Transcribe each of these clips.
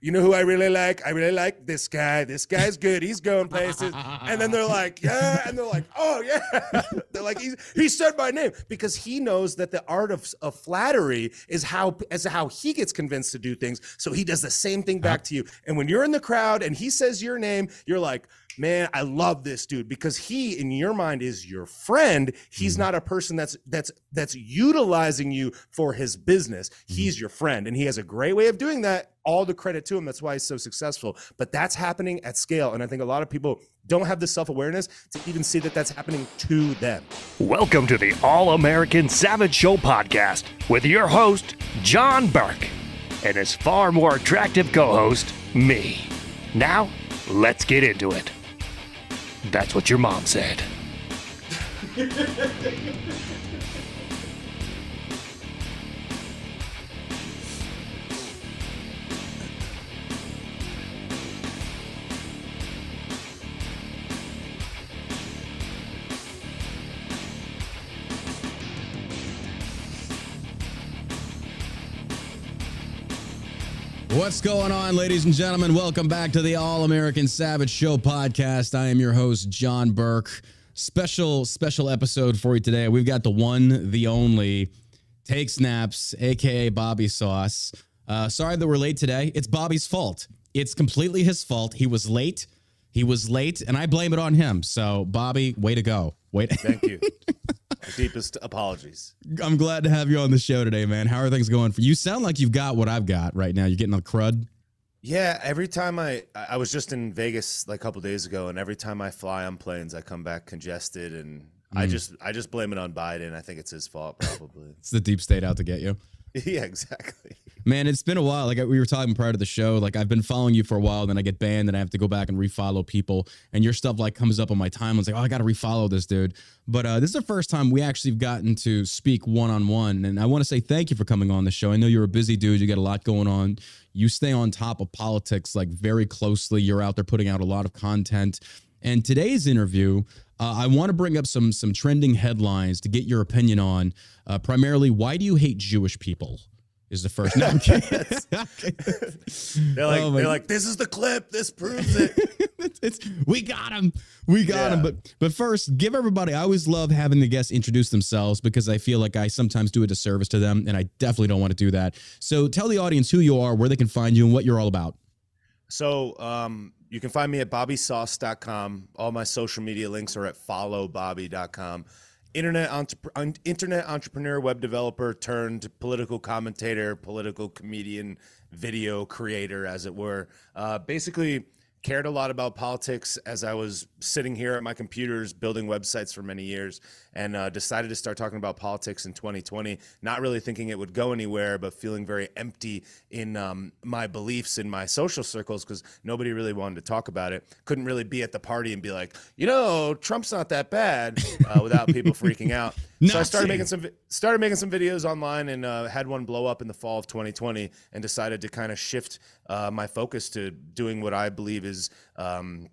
you know who I really like? I really like this guy. This guy's good. He's going places. And then they're like, yeah. And they're like, oh, yeah. they're like, he, he said my name because he knows that the art of, of flattery is how, as how he gets convinced to do things. So he does the same thing back to you. And when you're in the crowd and he says your name, you're like, man, I love this dude because he in your mind is your friend. He's mm-hmm. not a person that's that's that's utilizing you for his business. Mm-hmm. He's your friend and he has a great way of doing that. All the credit to him. That's why he's so successful. But that's happening at scale and I think a lot of people don't have the self-awareness to even see that that's happening to them. Welcome to the All-American Savage Show podcast with your host John Burk and his far more attractive co-host me. Now, let's get into it. That's what your mom said. What's going on, ladies and gentlemen? Welcome back to the All American Savage Show podcast. I am your host, John Burk. Special, special episode for you today. We've got the one, the only, Takenaps, aka Bobby Sauce. Uh, sorry that we're late today. It's Bobby's fault. It's completely his fault. He was late. He was late, and I blame it on him. So, Bobby, way to go. Wait. Thank you. deepest apologies. I'm glad to have you on the show today, man. How are things going for you? Sound like you've got what I've got right now. You're getting the crud. Yeah, every time I I was just in Vegas like a couple days ago, and every time I fly on planes, I come back congested, and mm. I just I just blame it on Biden. I think it's his fault, probably. it's the deep state out to get you. Yeah, exactly. Man, it's been a while. Like we were talking prior to the show, like I've been following you for a while, then I get banned, and I have to go back and refollow people, and your stuff like comes up on my timeline. It's like, oh, I got to refollow this dude. But uh, this is the first time we actually have gotten to speak one on one, and I want to say thank you for coming on the show. I know you're a busy dude; you got a lot going on. You stay on top of politics like very closely. You're out there putting out a lot of content. And today's interview, uh, I want to bring up some some trending headlines to get your opinion on. Uh, primarily, why do you hate Jewish people? is the first. No, they're like, oh they're like, this is the clip. This proves it. it's, it's, we got him. We got yeah. him. But but first, give everybody. I always love having the guests introduce themselves because I feel like I sometimes do a disservice to them, and I definitely don't want to do that. So tell the audience who you are, where they can find you, and what you're all about. So um, you can find me at bobbysauce.com. All my social media links are at followbobby.com internet entre- internet entrepreneur, web developer turned political commentator, political comedian, video creator, as it were. Uh, basically cared a lot about politics as I was sitting here at my computers building websites for many years and uh, decided to start talking about politics in 2020, not really thinking it would go anywhere, but feeling very empty in um, my beliefs in my social circles because nobody really wanted to talk about it. Couldn't really be at the party and be like, you know, Trump's not that bad uh, without people freaking out. so I started making some started making some videos online and uh, had one blow up in the fall of 2020 and decided to kind of shift uh, my focus to doing what I believe is um,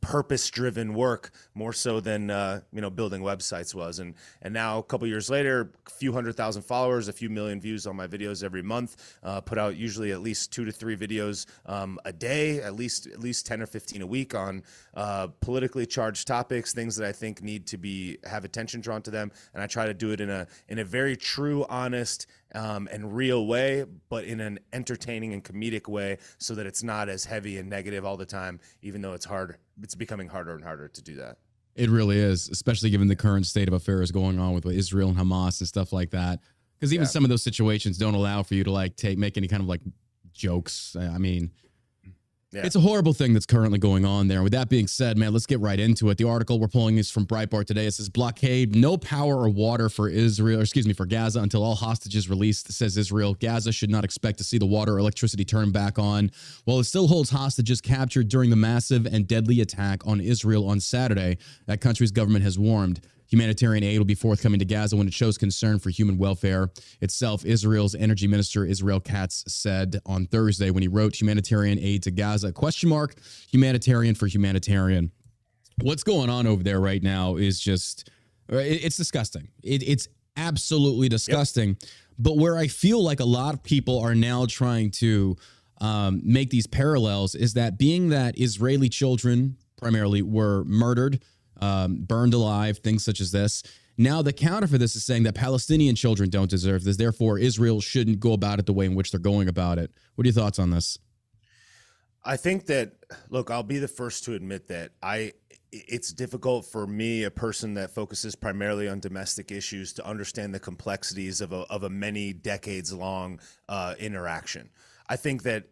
purpose driven work more so than uh, you know building websites was. And and now a couple years later a few hundred thousand followers a few million views on my videos every month uh, put out usually at least two to three videos um, a day at least at least 10 or 15 a week on uh, politically charged topics things that i think need to be have attention drawn to them. And i try to do it in a in a very true honest um, and real way, but in an entertaining and comedic way, so that it's not as heavy and negative all the time. Even though it's hard, it's becoming harder and harder to do that. It really is, especially given the current state of affairs going on with Israel and Hamas and stuff like that. Because even yeah. some of those situations don't allow for you to like take make any kind of like jokes. I mean, yeah. It's a horrible thing that's currently going on there. With that being said, man, let's get right into it. The article we're pulling is from Breitbart today. It says blockade, no power or water for Israel, excuse me, for Gaza until all hostages released, says Israel. Gaza should not expect to see the water or electricity turn back on. While it still holds hostages captured during the massive and deadly attack on Israel on Saturday, that country's government has warned. Humanitarian aid will be forthcoming to Gaza when it shows concern for human welfare itself. Israel's energy minister Israel Katz said on Thursday when he wrote humanitarian aid to Gaza question mark humanitarian for humanitarian. What's going on over there right now is just it's disgusting. It, it's absolutely disgusting. Yep. But where I feel like a lot of people are now trying to um, make these parallels is that being that Israeli children primarily were murdered, um, burned alive, things such as this. Now, the counter for this is saying that Palestinian children don't deserve this. Therefore, Israel shouldn't go about it the way in which they're going about it. What are your thoughts on this? I think that look, I'll be the first to admit that I it's difficult for me, a person that focuses primarily on domestic issues, to understand the complexities of a of a many decades long uh, interaction. I think that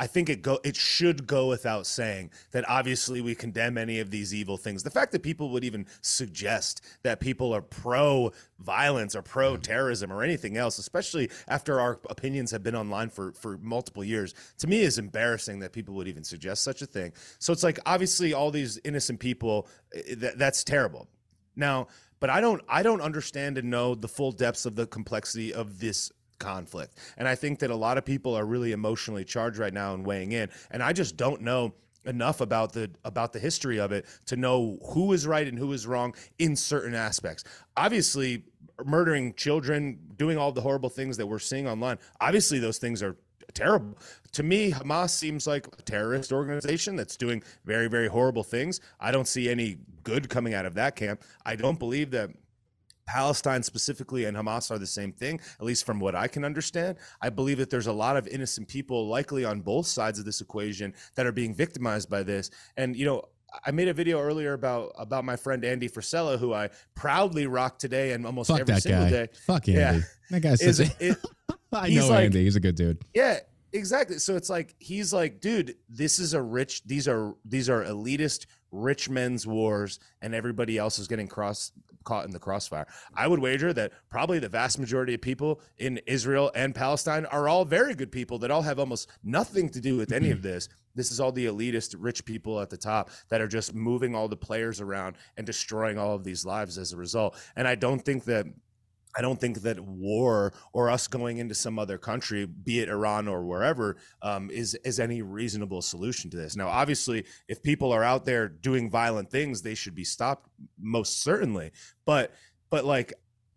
I think it go it should go without saying that obviously we condemn any of these evil things. The fact that people would even suggest that people are pro violence or pro terrorism or anything else, especially after our opinions have been online for for multiple years, to me is embarrassing that people would even suggest such a thing. So it's like obviously all these innocent people eh, that, that's terrible. Now, but I don't I don't understand and know the full depths of the complexity of this conflict. And I think that a lot of people are really emotionally charged right now and weighing in. And I just don't know enough about the about the history of it to know who is right and who is wrong in certain aspects. Obviously, murdering children, doing all the horrible things that we're seeing online, obviously those things are terrible. To me, Hamas seems like a terrorist organization that's doing very, very horrible things. I don't see any good coming out of that camp. I don't believe that Palestine specifically and Hamas are the same thing, at least from what I can understand. I believe that there's a lot of innocent people, likely on both sides of this equation, that are being victimized by this. And, you know, I made a video earlier about about my friend Andy Frisella, who I proudly rock today and almost Fuck every single guy. day. Fuck Andy. Yeah. That guy's Is such a- it, I know like- Andy. He's a good dude. yeah, exactly. So it's like he's like, dude, this is a rich. These are these are elitist rich men's wars, and everybody else is getting cross caught in the crossfire. I would wager that probably the vast majority of people in Israel and Palestine are all very good people that all have almost nothing to do with any of this. This is all the elitist rich people at the top that are just moving all the players around and destroying all of these lives as a result. And I don't think that I don't think that war or us going into some other country, be it Iran or wherever, um, is is any reasonable solution to this. Now, obviously, if people are out there doing violent things, they should be stopped, most certainly. But but like,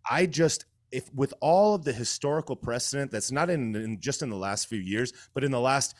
I just if with all of the historical precedent that's not in, in just in the last few years, but in the last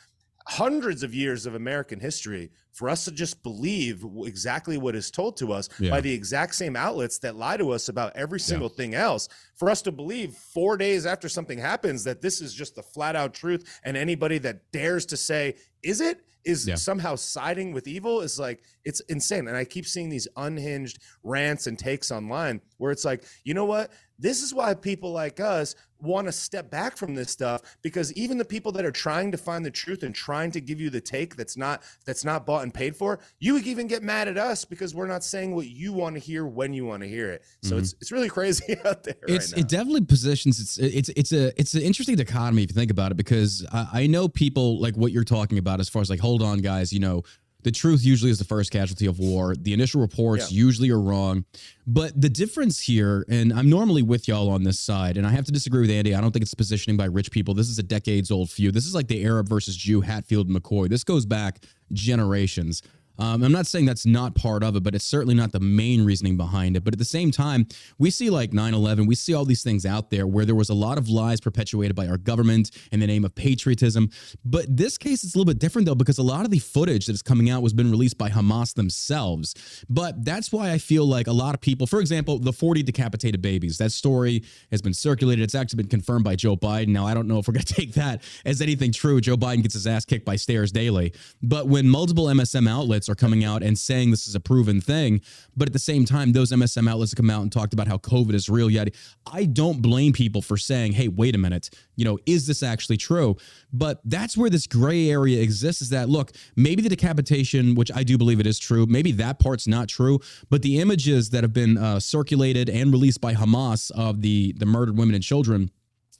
hundreds of years of American history for us to just believe exactly what is told to us Yeah. by the exact same outlets that lie to us about every single thing else for us to believe 4 days after something happens that this is just the flat out truth and anybody that dares to say is it is Yeah. somehow siding with evil is like it's insane and I keep seeing these unhinged rants and takes online where it's like you know what this is why people like us want to step back from this stuff because even the people that are trying to find the truth and trying to give you the take that's not that's not bought and paid for you would even get mad at us because we're not saying what you want to hear when you want to hear it so mm-hmm. it's it's really crazy out there it's right now. it definitely positions it's it's it's a it's an interesting dichotomy if you think about it because I, I know people like what you're talking about as far as like hold on guys you know the truth usually is the first casualty of war. The initial reports Yeah. usually are wrong. But the difference here and i'm normally with y'all on this side and i have to disagree with andy. I don't think it's positioning by rich people. This is a decades old feud. This is like the arab versus jew hatfield and mccoy. This goes back generations um, I'm not saying that's not part of it, but it's certainly not the main reasoning behind it. But at the same time, we see like 9 11, we see all these things out there where there was a lot of lies perpetuated by our government in the name of patriotism. But this case is a little bit different though, because a lot of the footage that is coming out was been released by Hamas themselves. But that's why I feel like a lot of people, for example, the 40 decapitated babies, that story has been circulated. It's actually been confirmed by Joe Biden. Now, I don't know if we're going to take that as anything true. Joe Biden gets his ass kicked by stairs daily. But when multiple MSM outlets are coming out and saying this is a proven thing, but at the same time, those MSM outlets come out and talked about how COVID is real yet. I don't blame people for saying, hey, wait a minute, you know, is this actually true? But that's where this gray area exists is that, look, maybe the decapitation, which I do believe it is true, maybe that part's not true, but the images that have been uh, circulated and released by Hamas of the, the murdered women and children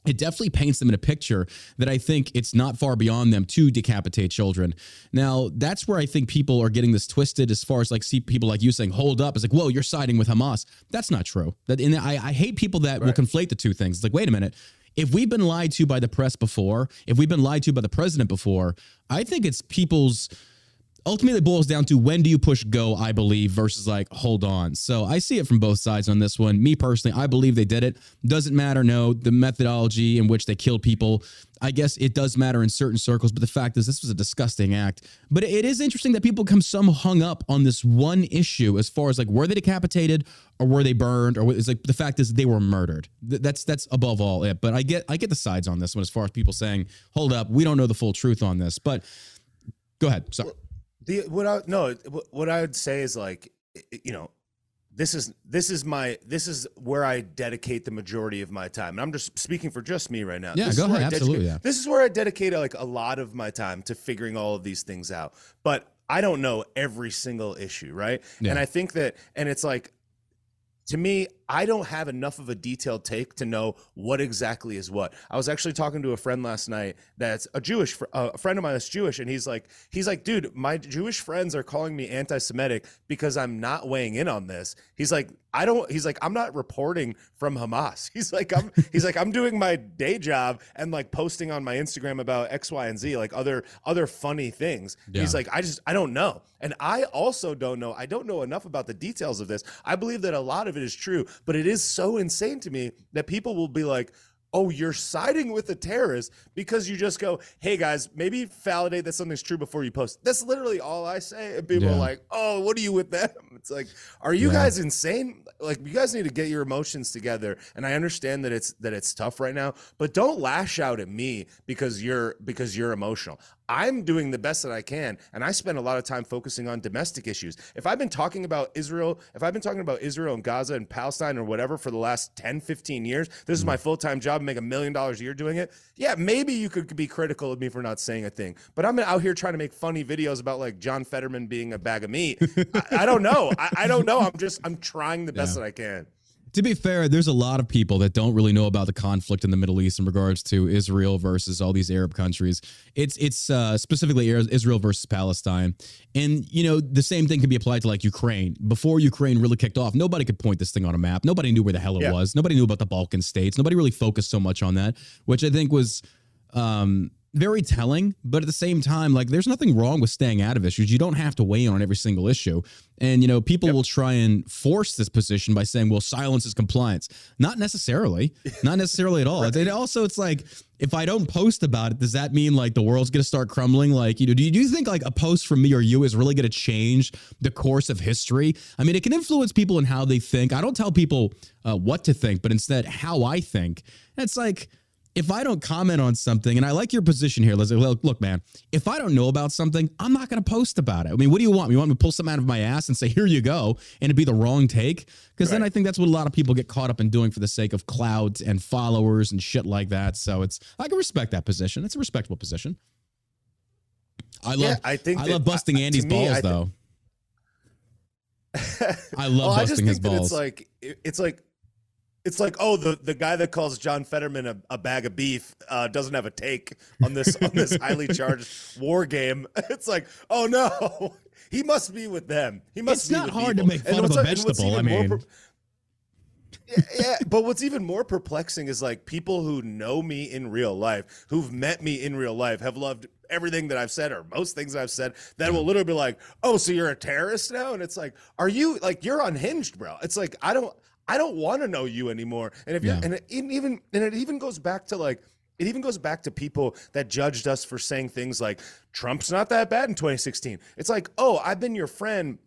it definitely paints them in a picture that I think it's not far beyond them to decapitate children. Now, that's where I think people are getting this twisted as far as like see people like you saying, hold up. It's like, whoa, you're siding with Hamas. That's not true. That and I, I hate people that will conflate the two things. It's like, wait a minute. If we've been lied to by the press before, if we've been lied to by the president before, I think it's people's ultimately it boils down to when do you push go, I believe, versus like hold on. So I see it from both sides on this one. Me personally, I believe they did it. Doesn't matter, no, the methodology in which they killed people. I guess it does matter in certain circles, but the fact is this was a disgusting act. But it is interesting that people come some hung up on this one issue as far as like were they decapitated or were they burned or it's like the fact is they were murdered. That's that's above all it. But I get I get the sides on this one as far as people saying, hold up, we don't know the full truth on this. But go ahead. Sorry. The what I no what I would say is like you know this is this is my this is where I dedicate the majority of my time. And I'm just speaking for just me right now. Yeah, This go is where ahead. I Absolutely, dedicate- yeah. This is where I dedicate like a lot of my time to figuring all of these things out. But I don't know every single issue, right? Yeah. And I think that and it's like to me, I don't have enough of a detailed take to know what exactly is what. I was actually talking to a friend last night that's a Jewish, fr- uh, a friend of mine that's Jewish, and he's like, he's like, dude, my Jewish friends are calling me anti-Semitic because I'm not weighing in on this. He's like, I don't. He's like, I'm not reporting from Hamas. He's like, I'm. he's like, I'm doing my day job and like posting on my Instagram about X, Y, and Z, like other other funny things. Yeah. He's like, I just, I don't know, and I also don't know. I don't know enough about the details of this. I believe that a lot of it is true, but it is so insane to me that people will be like. Oh, you're siding with the terrorists because you just go, hey guys, maybe validate that something's true before you post. That's literally all I say. And people Yeah. are like, oh, what are you with them? It's like, are you Yeah. guys insane? Like you guys need to get your emotions together. And I understand that it's that it's tough right now, but don't lash out at me because you're because you're emotional. I'm doing the best that I can, and I spend a lot of time focusing on domestic issues. If I've been talking about Israel, if I've been talking about Israel and Gaza and Palestine or whatever for the last 10, 15 years, this is my mm-hmm. full-time job, make a million dollars a year doing it. Yeah, maybe you could be critical of me for not saying a thing, but I'm out here trying to make funny videos about like John Fetterman being a bag of meat. I, I don't know. I, I don't know. I'm just I'm trying the best Yeah. that I can. To be fair, there's a lot of people that don't really know about the conflict in the Middle East in regards to Israel versus all these Arab countries. It's it's uh, specifically Israel versus Palestine, and you know the same thing can be applied to like Ukraine. Before Ukraine really kicked off, nobody could point this thing on a map. Nobody knew where the hell it Yeah. was. Nobody knew about the Balkan states. Nobody really focused so much on that, which I think was um very telling but at the same time like there's nothing wrong with staying out of issues. You don't have to weigh in on every single issue. And you know people will try and force this position by saying well silence is compliance. Not necessarily. Not necessarily at all. And also it's like if i don't post about it does that mean like the world's going to start crumbling? Like you know do you, do you think like a post from me or you is really going to change the course of history? I mean it can influence people in how they think. I don't tell people uh, what to think but instead how i think. And it's like if I don't comment on something, and I like your position here, Leslie, look, look, man, if I don't know about something, I'm not going to post about it. I mean, what do you want? You want me to pull something out of my ass and say, here you go, and it be the wrong take? Because then I think that's what a lot of people get caught up in doing for the sake of clout and followers and shit like that. So it's, I can respect that position. It's a respectable position. I love, Yeah, I think I that- love busting I- Andy's me, balls, I thi- though. I love Well, I just busting his think that balls. it's like it- it's like it's like oh the the guy that calls John Fetterman a, a bag of beef uh, doesn't have a take on this on this highly charged war game. It's like oh no, he must be with them. He must. It's be not with hard to evil. make fun of a like- and what's vegetable, I mean. yeah, yeah, but what's even more perplexing is like people who know me in real life, who've met me in real life, have loved everything that I've said or most things I've said, that will literally be like, "Oh, so you're a terrorist now?" And it's like, "Are you like you're unhinged, bro?" It's like I don't I don't want to know you anymore. And if you're Yeah. and it even and it even goes back to like it even goes back to people that judged us for saying things like Trump's not that bad in 2016. It's like, "Oh, I've been your friend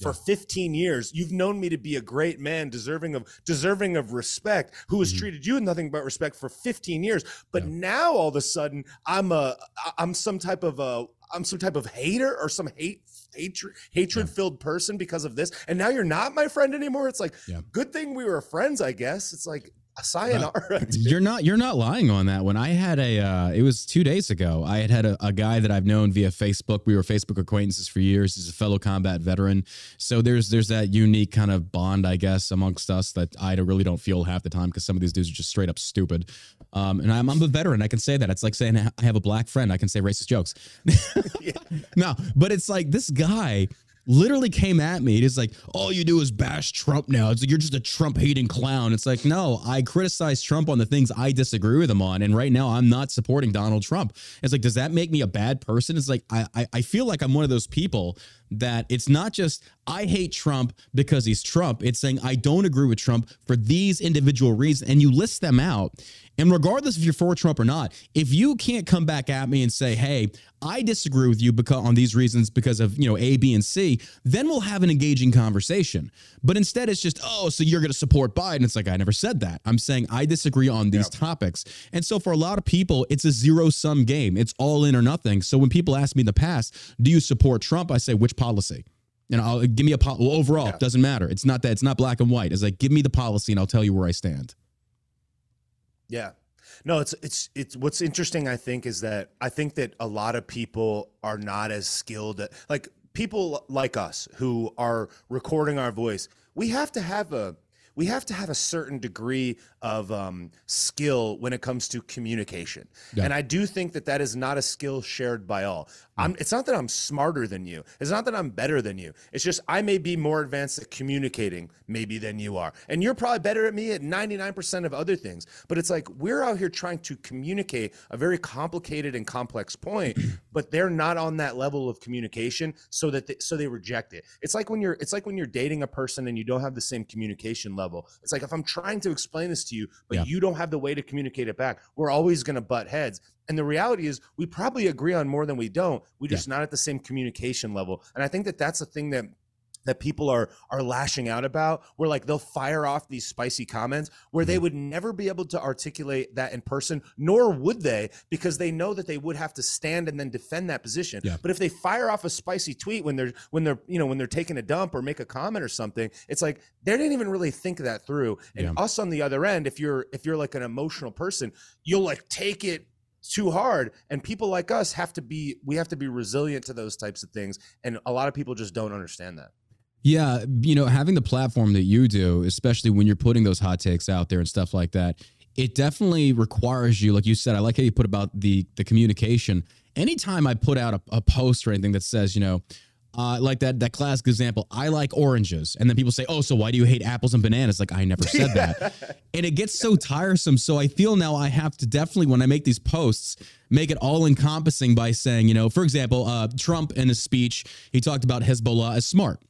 for 15 years you've known me to be a great man deserving of deserving of respect who has mm-hmm. treated you with nothing but respect for 15 years. But now all of a sudden i'm a i'm some type of a i'm some type of hater or some hate hatred hatred filled person because of this. And now you're not my friend anymore. It's like Yeah. good thing we were friends i guess. It's like sayonara dude. You're not you're not lying on that one. I had a uh, it was two days ago. I had had a, a guy that I've known via Facebook. We were Facebook acquaintances for years. He's a fellow combat veteran. So there's there's that unique kind of bond, I guess, amongst us that I really don't feel half the time because some of these dudes are just straight up stupid. Um, and I'm, I'm a veteran. I can say that. It's like saying I have a black friend. I can say racist jokes. no, but it's like this guy literally came at me. It's like, all you do is bash Trump now. It's like you're just a Trump hating clown. It's like, no, I criticize Trump on the things I disagree with him on. And right now I'm not supporting Donald Trump. It's like, does that make me a bad person? It's like I I, I feel like I'm one of those people that it's not just I hate Trump because he's Trump. It's saying I don't agree with Trump for these individual reasons. And you list them out. And regardless if you're for Trump or not, if you can't come back at me and say, hey, I disagree with you because on these reasons because of you know A, B, and C, then we'll have an engaging conversation. But instead, it's just, oh, so you're going to support Biden. It's like I never said that. I'm saying I disagree on these yep. topics. And so for a lot of people, it's a zero sum game. It's all in or nothing. So when people ask me in the past, do you support Trump? I say, which policy? And I'll give me a well, overall. Yeah. Doesn't matter. It's not that. It's not black and white. It's like give me the policy, and I'll tell you where I stand. Yeah. No, it's it's it's what's interesting I think is that I think that a lot of people are not as skilled at like people like us who are recording our voice. We have to have a we have to have a certain degree of um, skill when it comes to communication. Yeah. And I do think that that is not a skill shared by all. I'm, it's not that I'm smarter than you. It's not that I'm better than you. It's just I may be more advanced at communicating maybe than you are. And you're probably better at me at 99% of other things. But it's like we're out here trying to communicate a very complicated and complex point, but they're not on that level of communication so that they, so they reject it. It's like when you're it's like when you're dating a person and you don't have the same communication level. It's like if I'm trying to explain this to you, but yeah. you don't have the way to communicate it back, we're always going to butt heads. And the reality is, we probably agree on more than we don't. We just yeah. not at the same communication level. And I think that that's the thing that that people are are lashing out about where like they'll fire off these spicy comments where they mm-hmm. would never be able to articulate that in person nor would they because they know that they would have to stand and then defend that position yeah. but if they fire off a spicy tweet when they're when they're you know when they're taking a dump or make a comment or something it's like they didn't even really think that through and yeah. us on the other end if you're if you're like an emotional person you'll like take it too hard. And people like us have to be we have to be resilient to those types of things. And a lot of people just don't understand that. Yeah you know having the platform that you do especially when you're putting those hot takes out there and stuff like that it definitely requires you like you said i like how you put about the the communication. Anytime i put out a, a post or anything that says you know uh, like that that classic example. I like oranges, and then people say, "Oh, so why do you hate apples and bananas?" Like I never said that, and it gets so tiresome. So I feel now I have to definitely when I make these posts, make it all encompassing by saying, you know, for example, uh, Trump in his speech he talked about Hezbollah as smart.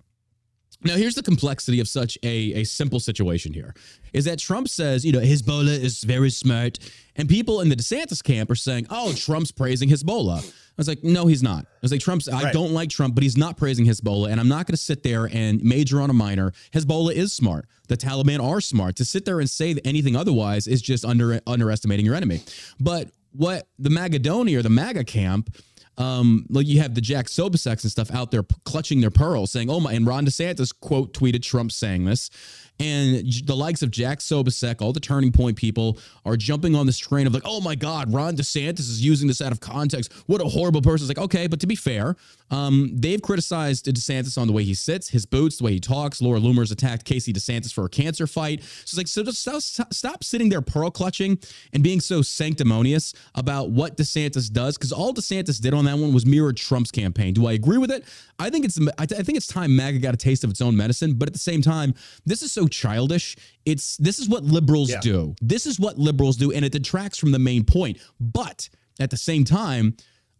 Now, here's the complexity of such a, a simple situation here is that Trump says, you know, Hezbollah is very smart. And people in the DeSantis camp are saying, oh, Trump's praising Hezbollah. I was like, no, he's not. I was like, Trump's, right. I don't like Trump, but he's not praising Hezbollah. And I'm not going to sit there and major on a minor. Hezbollah is smart. The Taliban are smart. To sit there and say anything otherwise is just under underestimating your enemy. But what the Magadoni or the MAGA camp, um, like you have the Jack Posobiecs and stuff out there clutching their pearls, saying, "Oh my!" And Ron DeSantis quote tweeted Trump saying this, and the likes of Jack Posobiec, all the turning point people, are jumping on this train of like, "Oh my God, Ron DeSantis is using this out of context. What a horrible person!" It's like, okay, but to be fair, um, they've criticized DeSantis on the way he sits, his boots, the way he talks. Laura Loomer's attacked Casey DeSantis for a cancer fight. So it's like, so just stop, stop sitting there pearl clutching and being so sanctimonious about what DeSantis does, because all DeSantis did on that one was mirror Trump's campaign. Do I agree with it? I think it's I, think it's time MAGA got a taste of its own medicine, but at the same time, this is so childish. It's this is what liberals yeah. do. This is what liberals do, and it detracts from the main point. But at the same time,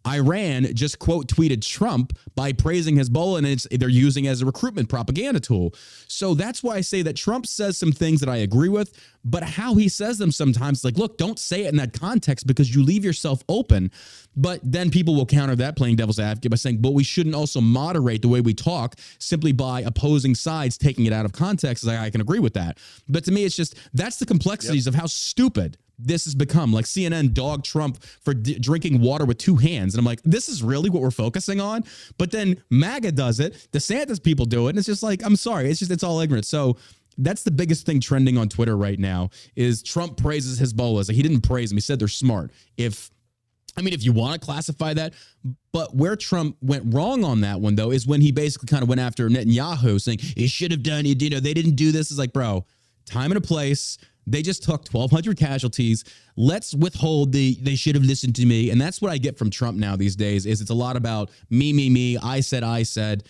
Iran just quote tweeted Trump by praising Hezbollah, and it's they're using as a recruitment propaganda tool. So that's why I say that Trump says some things that I agree with, but how he says them sometimes, like, look, don't say it in that context because you leave yourself open. But then people will counter that playing devil's advocate by saying, but we shouldn't also moderate the way we talk simply by opposing sides taking it out of context. I, I can agree with that. But to me, it's just that's the complexities yep. of how stupid this has become like CNN dog Trump for d- drinking water with two hands. And I'm like, this is really what we're focusing on. But then MAGA does it, DeSantis people do it. And it's just like, I'm sorry. It's just, it's all ignorant. So that's the biggest thing trending on Twitter right now is Trump praises Hezbollah. Like he didn't praise them. He said they're smart. If I mean, if you want to classify that, but where Trump went wrong on that one though is when he basically kind of went after Netanyahu, saying he should have done it. You know, they didn't do this. It's like, bro, time and a place. They just took 1,200 casualties. Let's withhold the they should have listened to me. And that's what I get from Trump now these days is it's a lot about me, me, me. I said, I said.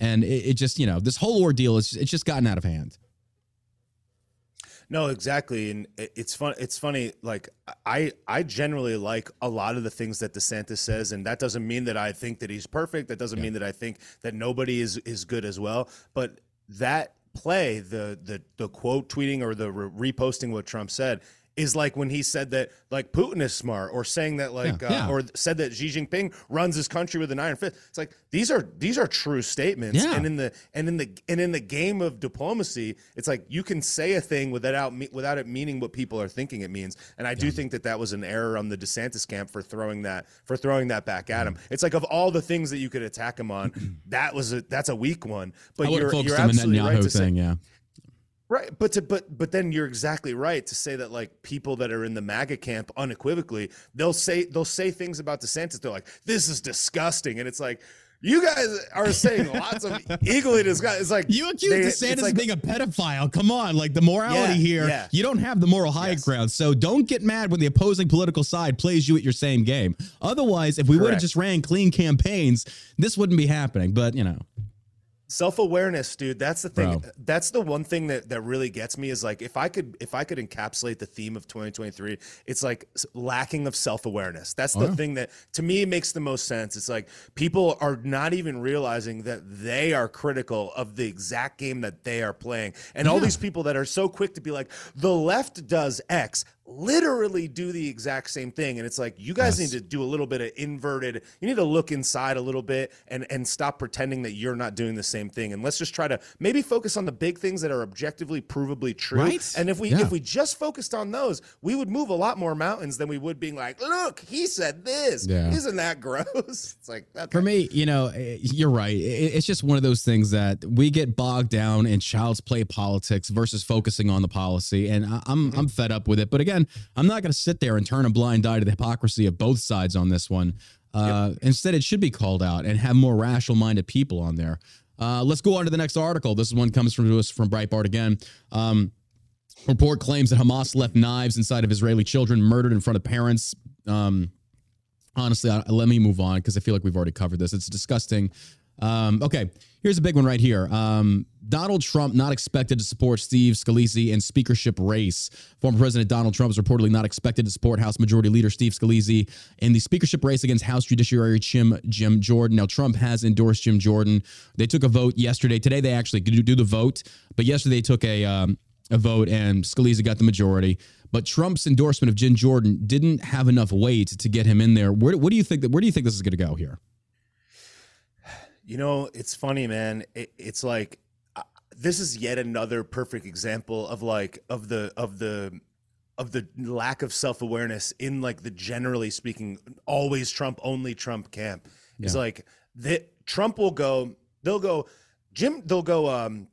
and it, it just you know this whole ordeal is it's just gotten out of hand. No, exactly, and it's fun. It's funny. Like I, I generally like a lot of the things that DeSantis says, and that doesn't mean that I think that he's perfect. That doesn't yeah. mean that I think that nobody is is good as well. But that play, the the the quote tweeting or the re- reposting what Trump said, is like when he said that like Putin is smart, or saying that like, yeah, uh, yeah. or said that Xi Jinping runs his country with an iron fist. It's like these are these are true statements, yeah. and in the and in the and in the game of diplomacy, it's like you can say a thing without without it meaning what people are thinking it means. And I do think that that was an error on the DeSantis camp for throwing that for throwing that back at him. It's like of all the things that you could attack him on, that was a that's a weak one. But you're you're absolutely right to thing, say, yeah. Right, but to, but but then you're exactly right to say that like people that are in the MAGA camp unequivocally they'll say they'll say things about DeSantis they're like this is disgusting and it's like you guys are saying lots of equally disgusting. It's like you accuse they, DeSantis like, of being a pedophile. Come on, like the morality yeah, here, yeah. you don't have the moral high yes. ground. So don't get mad when the opposing political side plays you at your same game. Otherwise, if we would have just ran clean campaigns, this wouldn't be happening. But you know self-awareness dude that's the thing Bro. that's the one thing that that really gets me is like if i could if i could encapsulate the theme of 2023 it's like lacking of self-awareness that's the oh, yeah. thing that to me makes the most sense it's like people are not even realizing that they are critical of the exact game that they are playing and yeah. all these people that are so quick to be like the left does x literally do the exact same thing and it's like you guys yes. need to do a little bit of inverted you need to look inside a little bit and and stop pretending that you're not doing the same thing and let's just try to maybe focus on the big things that are objectively provably true right? and if we yeah. if we just focused on those we would move a lot more mountains than we would being like look he said this yeah. isn't that gross it's like okay. for me you know eh, you're right it's just one of those things that we get bogged down in child's play politics versus focusing on the policy and i'm mm-hmm. i'm fed up with it but again again, I'm not going to sit there and turn a blind eye to the hypocrisy of both sides on this one. Uh, yep. Instead, it should be called out and have more rational minded people on there. Uh, let's go on to the next article. This one comes from us from Breitbart again. Um, report claims that Hamas left knives inside of Israeli children murdered in front of parents. Um, honestly, I, let me move on because I feel like we've already covered this. It's disgusting. Um, okay, here's a big one right here. Um, Donald Trump not expected to support Steve Scalise in speakership race. Former President Donald Trump is reportedly not expected to support House Majority Leader Steve Scalise in the speakership race against House Judiciary Jim Jim Jordan. Now Trump has endorsed Jim Jordan. They took a vote yesterday. Today they actually do the vote, but yesterday they took a um, a vote and Scalise got the majority. But Trump's endorsement of Jim Jordan didn't have enough weight to get him in there. Where, what do you think? That, where do you think this is going to go here? You know, it's funny, man. It, it's like this is yet another perfect example of like of the of the of the lack of self-awareness in like the generally speaking always Trump only Trump camp. Yeah. Is like that Trump will go they'll go Jim they'll go um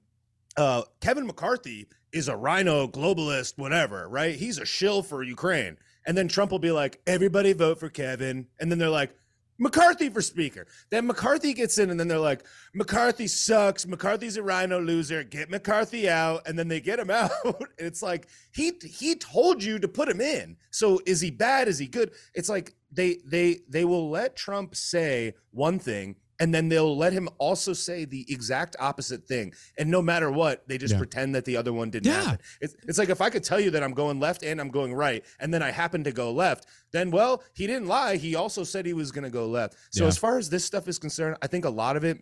uh Kevin McCarthy is a rhino globalist whatever, right? He's a shill for Ukraine. And then Trump will be like everybody vote for Kevin and then they're like McCarthy for speaker. Then McCarthy gets in, and then they're like, McCarthy sucks. McCarthy's a rhino loser. Get McCarthy out. And then they get him out. and it's like, he he told you to put him in. So is he bad? Is he good? It's like they they they will let Trump say one thing and then they'll let him also say the exact opposite thing and no matter what they just yeah. pretend that the other one didn't yeah. happen it's, it's like if i could tell you that i'm going left and i'm going right and then i happen to go left then well he didn't lie he also said he was going to go left so yeah. as far as this stuff is concerned i think a lot of it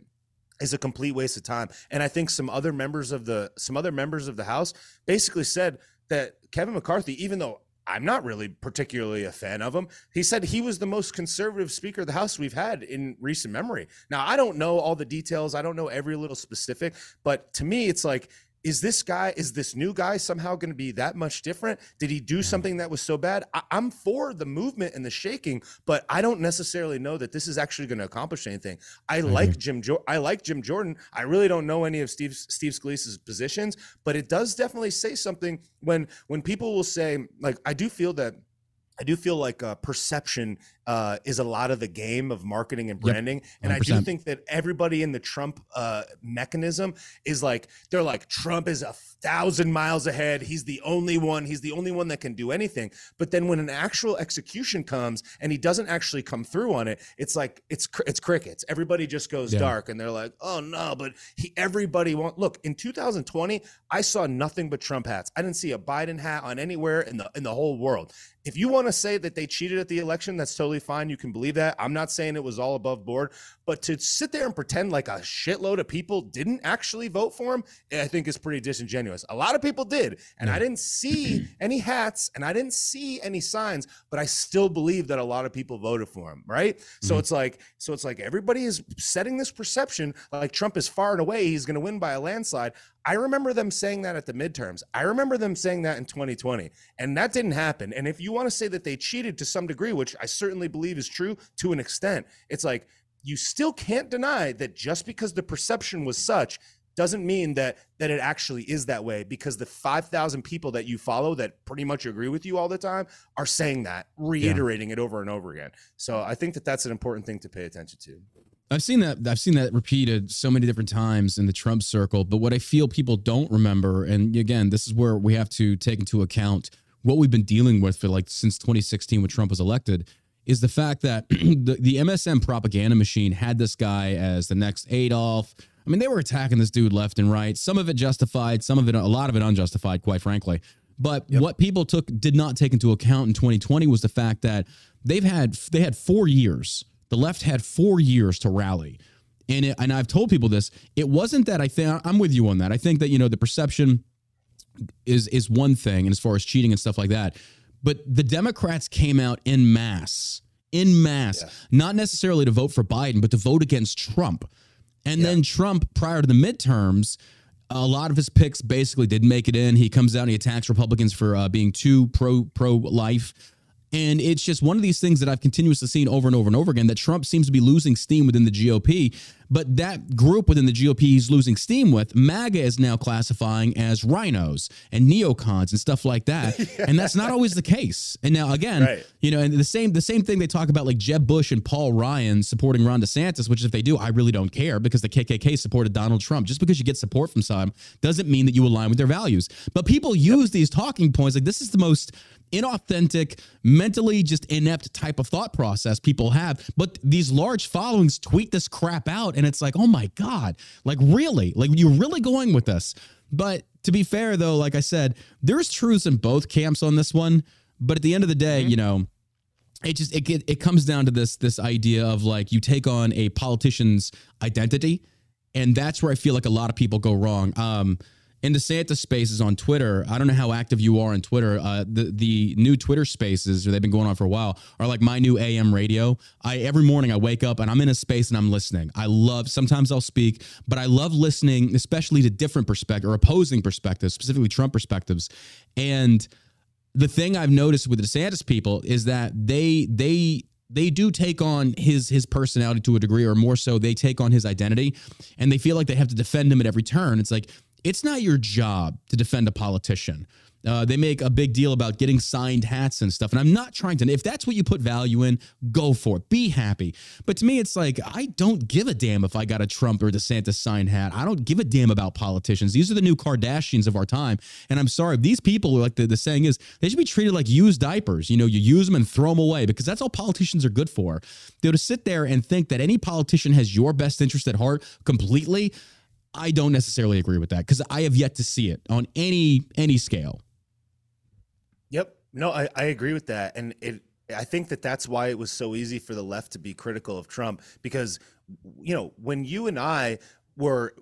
is a complete waste of time and i think some other members of the some other members of the house basically said that kevin mccarthy even though I'm not really particularly a fan of him. He said he was the most conservative Speaker of the House we've had in recent memory. Now, I don't know all the details, I don't know every little specific, but to me, it's like is this guy is this new guy somehow going to be that much different? Did he do something that was so bad? I, am for the movement and the shaking but i don't necessarily know that this is actually going to accomplish anything. I mm-hmm. like jim jo- i like jim jordan. I really don't know any of steve steve scalise's positions but it does definitely say something when when people will say like i do feel that I do feel like uh, perception uh, is a lot of the game of marketing and branding, yep, and I do think that everybody in the Trump uh, mechanism is like they're like Trump is a thousand miles ahead. He's the only one. He's the only one that can do anything. But then when an actual execution comes and he doesn't actually come through on it, it's like it's it's crickets. Everybody just goes yeah. dark, and they're like, oh no. But he everybody want look in 2020. I saw nothing but Trump hats. I didn't see a Biden hat on anywhere in the in the whole world if you want to say that they cheated at the election, that's totally fine. You can believe that. I'm not saying it was all above board, but to sit there and pretend like a shitload of people didn't actually vote for him, I think is pretty disingenuous. A lot of people did, and I didn't see any hats and I didn't see any signs, but I still believe that a lot of people voted for him, right? Mm-hmm. So it's like so it's like everybody is setting this perception like Trump is far and away he's going to win by a landslide. I remember them saying that at the midterms. I remember them saying that in 2020, and that didn't happen. And if you want to say that they cheated to some degree, which I certainly believe is true to an extent, it's like you still can't deny that just because the perception was such doesn't mean that that it actually is that way because the 5000 people that you follow that pretty much agree with you all the time are saying that reiterating yeah. it over and over again so i think that that's an important thing to pay attention to I've seen that I've seen that repeated so many different times in the Trump circle, but what I feel people don't remember and again, this is where we have to take into account what we've been dealing with for like since 2016 when Trump was elected is the fact that the, the MSM propaganda machine had this guy as the next Adolf. I mean, they were attacking this dude left and right. Some of it justified, some of it, a lot of it unjustified, quite frankly. But yep. what people took did not take into account in 2020 was the fact that they've had they had four years the left had four years to rally. And, it, and I've told people this. It wasn't that I think I'm with you on that. I think that you know the perception is is one thing, and as far as cheating and stuff like that, but the Democrats came out in mass, in mass, yeah. not necessarily to vote for Biden, but to vote against Trump. And yeah. then Trump, prior to the midterms, a lot of his picks basically didn't make it in. He comes out and he attacks Republicans for uh, being too pro pro life. And it's just one of these things that I've continuously seen over and over and over again that Trump seems to be losing steam within the GOP. But that group within the GOP he's losing steam with, MAGA is now classifying as rhinos and neocons and stuff like that. And that's not always the case. And now again, right. you know, and the same the same thing they talk about like Jeb Bush and Paul Ryan supporting Ron DeSantis, which if they do, I really don't care because the KKK supported Donald Trump. Just because you get support from some doesn't mean that you align with their values. But people use yep. these talking points like this is the most inauthentic, mentally just inept type of thought process people have. But these large followings tweet this crap out, and it's like, oh my God, like really? Like you're really going with this? But to be fair, though, like I said, there's truths in both camps on this one. But at the end of the day, mm-hmm. you know, it just it, it comes down to this this idea of like you take on a politician's identity, and that's where I feel like a lot of people go wrong. Um, in DeSantis Spaces on Twitter. I don't know how active you are on Twitter. Uh, the the new Twitter Spaces, or they've been going on for a while, are like my new AM radio. I every morning I wake up and I'm in a space and I'm listening. I love. Sometimes I'll speak, but I love listening, especially to different perspectives or opposing perspectives, specifically Trump perspectives. And the thing I've noticed with the DeSantis people is that they they they do take on his his personality to a degree or more so they take on his identity and they feel like they have to defend him at every turn it's like it's not your job to defend a politician. Uh, they make a big deal about getting signed hats and stuff. And I'm not trying to, if that's what you put value in, go for it. Be happy. But to me, it's like, I don't give a damn if I got a Trump or DeSantis signed hat. I don't give a damn about politicians. These are the new Kardashians of our time. And I'm sorry, these people, like the, the saying is, they should be treated like used diapers. You know, you use them and throw them away because that's all politicians are good for. They're to sit there and think that any politician has your best interest at heart completely. I don't necessarily agree with that because I have yet to see it on any any scale. Yep. No, I, I agree with that, and it. I think that that's why it was so easy for the left to be critical of Trump because, you know, when you and I were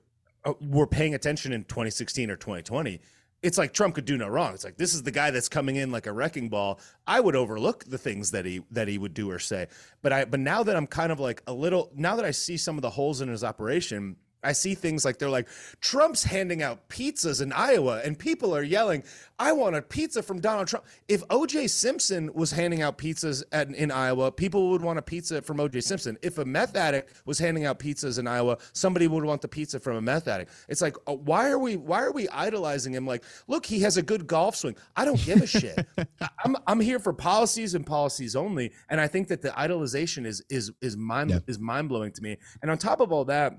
uh, were paying attention in 2016 or 2020, it's like Trump could do no wrong. It's like this is the guy that's coming in like a wrecking ball. I would overlook the things that he that he would do or say. But I but now that I'm kind of like a little now that I see some of the holes in his operation, I see things like they're like Trump's handing out pizzas in Iowa and people are yelling, "I want a pizza from Donald Trump." If OJ Simpson was handing out pizzas at, in Iowa, people would want a pizza from OJ Simpson. If a meth addict was handing out pizzas in Iowa, somebody would want the pizza from a meth addict. It's like, uh, why are we why are we idolizing him like, "Look, he has a good golf swing." I don't give a shit. I'm I'm here for policies and policies only, and I think that the idolization is is is mind Yeah. is mind-blowing to me. And on top of all that,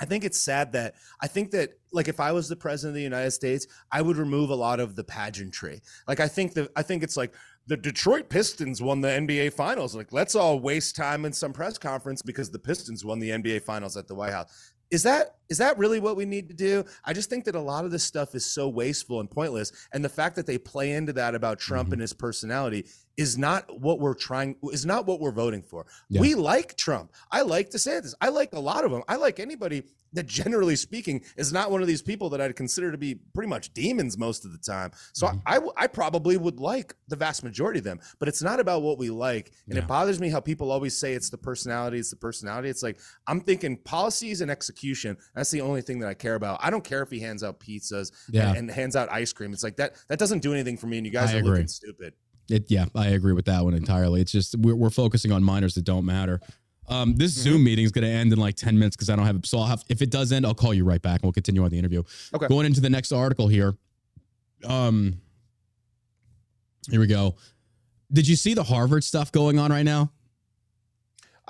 I think it's sad that I think that like if I was the president of the United States, I would remove a lot of the pageantry. Like I think that I think it's like the Detroit Pistons won the NBA Finals. Like let's all waste time in some press conference because the Pistons won the NBA Finals at the White House. Is that is that really what we need to do? I just think that a lot of this stuff is so wasteful and pointless, and the fact that they play into that about Trump Mhm. and his personality is not what we're trying is not what we're voting for. Yeah. We like Trump. I like DeSantis. I like a lot of them. I like anybody that, generally speaking, is not one of these people that I'd consider to be pretty much demons most of the time. So Mhm. I, I probably would like the vast majority of them, but it's not about what we like. And Yeah. it bothers me how people always say it's the personality, it's the personality. It's like I'm thinking policies and execution. That's the only thing that I care about. I don't care if he hands out pizzas Yeah. and, and hands out ice cream. It's like that. That doesn't do anything for me. And you guys I are agree. looking stupid. It, yeah, I agree with that one entirely. It's just we're, we're focusing on minors that don't matter. Um, this Mm-hmm. Zoom meeting is going to end in like 10 minutes because I don't have it. So I'll have, if it does end, I'll call you right back and we'll continue on the interview. Okay. Going into the next article here. Um, here we go. Did you see the Harvard stuff going on right now?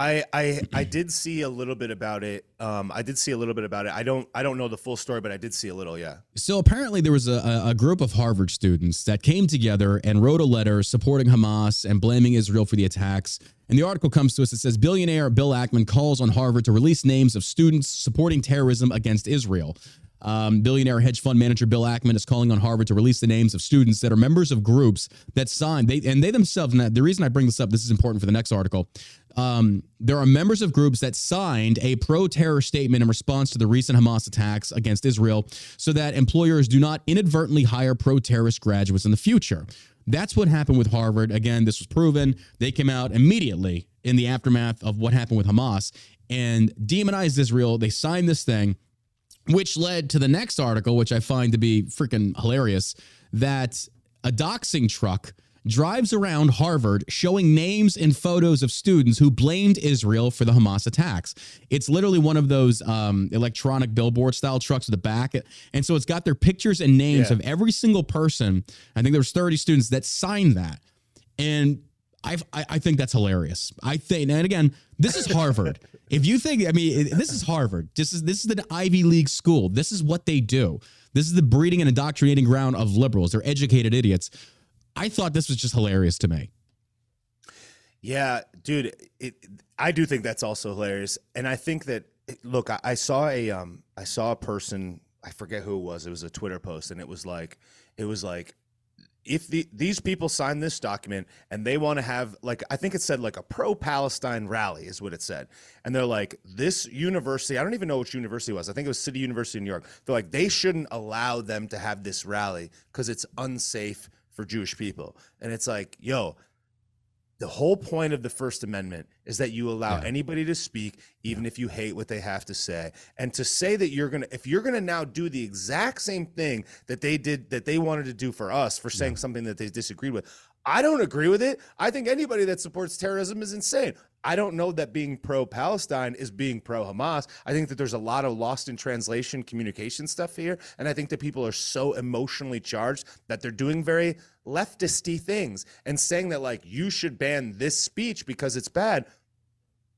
I I I did see a little bit about it. Um, I did see a little bit about it. I don't I don't know the full story, but I did see a little. Yeah. So apparently there was a, a- group of Harvard students that came together and wrote a letter supporting Hamas and blaming Israel for the attacks. And the article comes to us. It says billionaire Bill Ackman calls on Harvard to release names of students supporting terrorism against Israel. Um, billionaire hedge fund manager Bill Ackman is calling on Harvard to release the names of students that are members of groups that signed. They and they themselves. And the reason I bring this up, this is important for the next article. Um, there are members of groups that signed a pro-terror statement in response to the recent Hamas attacks against Israel, so that employers do not inadvertently hire pro-terrorist graduates in the future. That's what happened with Harvard. Again, this was proven. They came out immediately in the aftermath of what happened with Hamas and demonized Israel. They signed this thing which led to the next article, which I find to be freaking hilarious, that a doxing truck drives around Harvard showing names and photos of students who blamed Israel for the Hamas attacks. It's literally one of those um, electronic billboard style trucks with the back. And so it's got their pictures and names Yeah. of every single person. I think there was 30 students that signed that. And I, I I think that's hilarious. I think, and again, this is Harvard. if you think, I mean, this is Harvard. This is this is the Ivy League school. This is what they do. This is the breeding and indoctrinating ground of liberals. They're educated idiots. I thought this was just hilarious to me. Yeah, dude, it, I do think that's also hilarious, and I think that look, I, I saw a um, I saw a person, I forget who it was. It was a Twitter post, and it was like, it was like, if the these people sign this document and they want to have like I think it said like a pro Palestine rally is what it said, and they're like this university, I don't even know which university it was. I think it was City University of New York. They're like they shouldn't allow them to have this rally because it's unsafe for Jewish people, and it's like, yo, the whole point of the First Amendment is that you allow Yeah. anybody to speak, even if you hate what they have to say. And to say that you're gonna, if you're gonna now do the exact same thing that they did, that they wanted to do for us, for saying something that they disagreed with, I don't agree with it. I think anybody that supports terrorism is insane. I don't know that being pro Palestine is being pro Hamas. I think that there's a lot of lost in translation communication stuff here. And I think that people are so emotionally charged that they're doing very leftisty things and saying that, like, you should ban this speech because it's bad.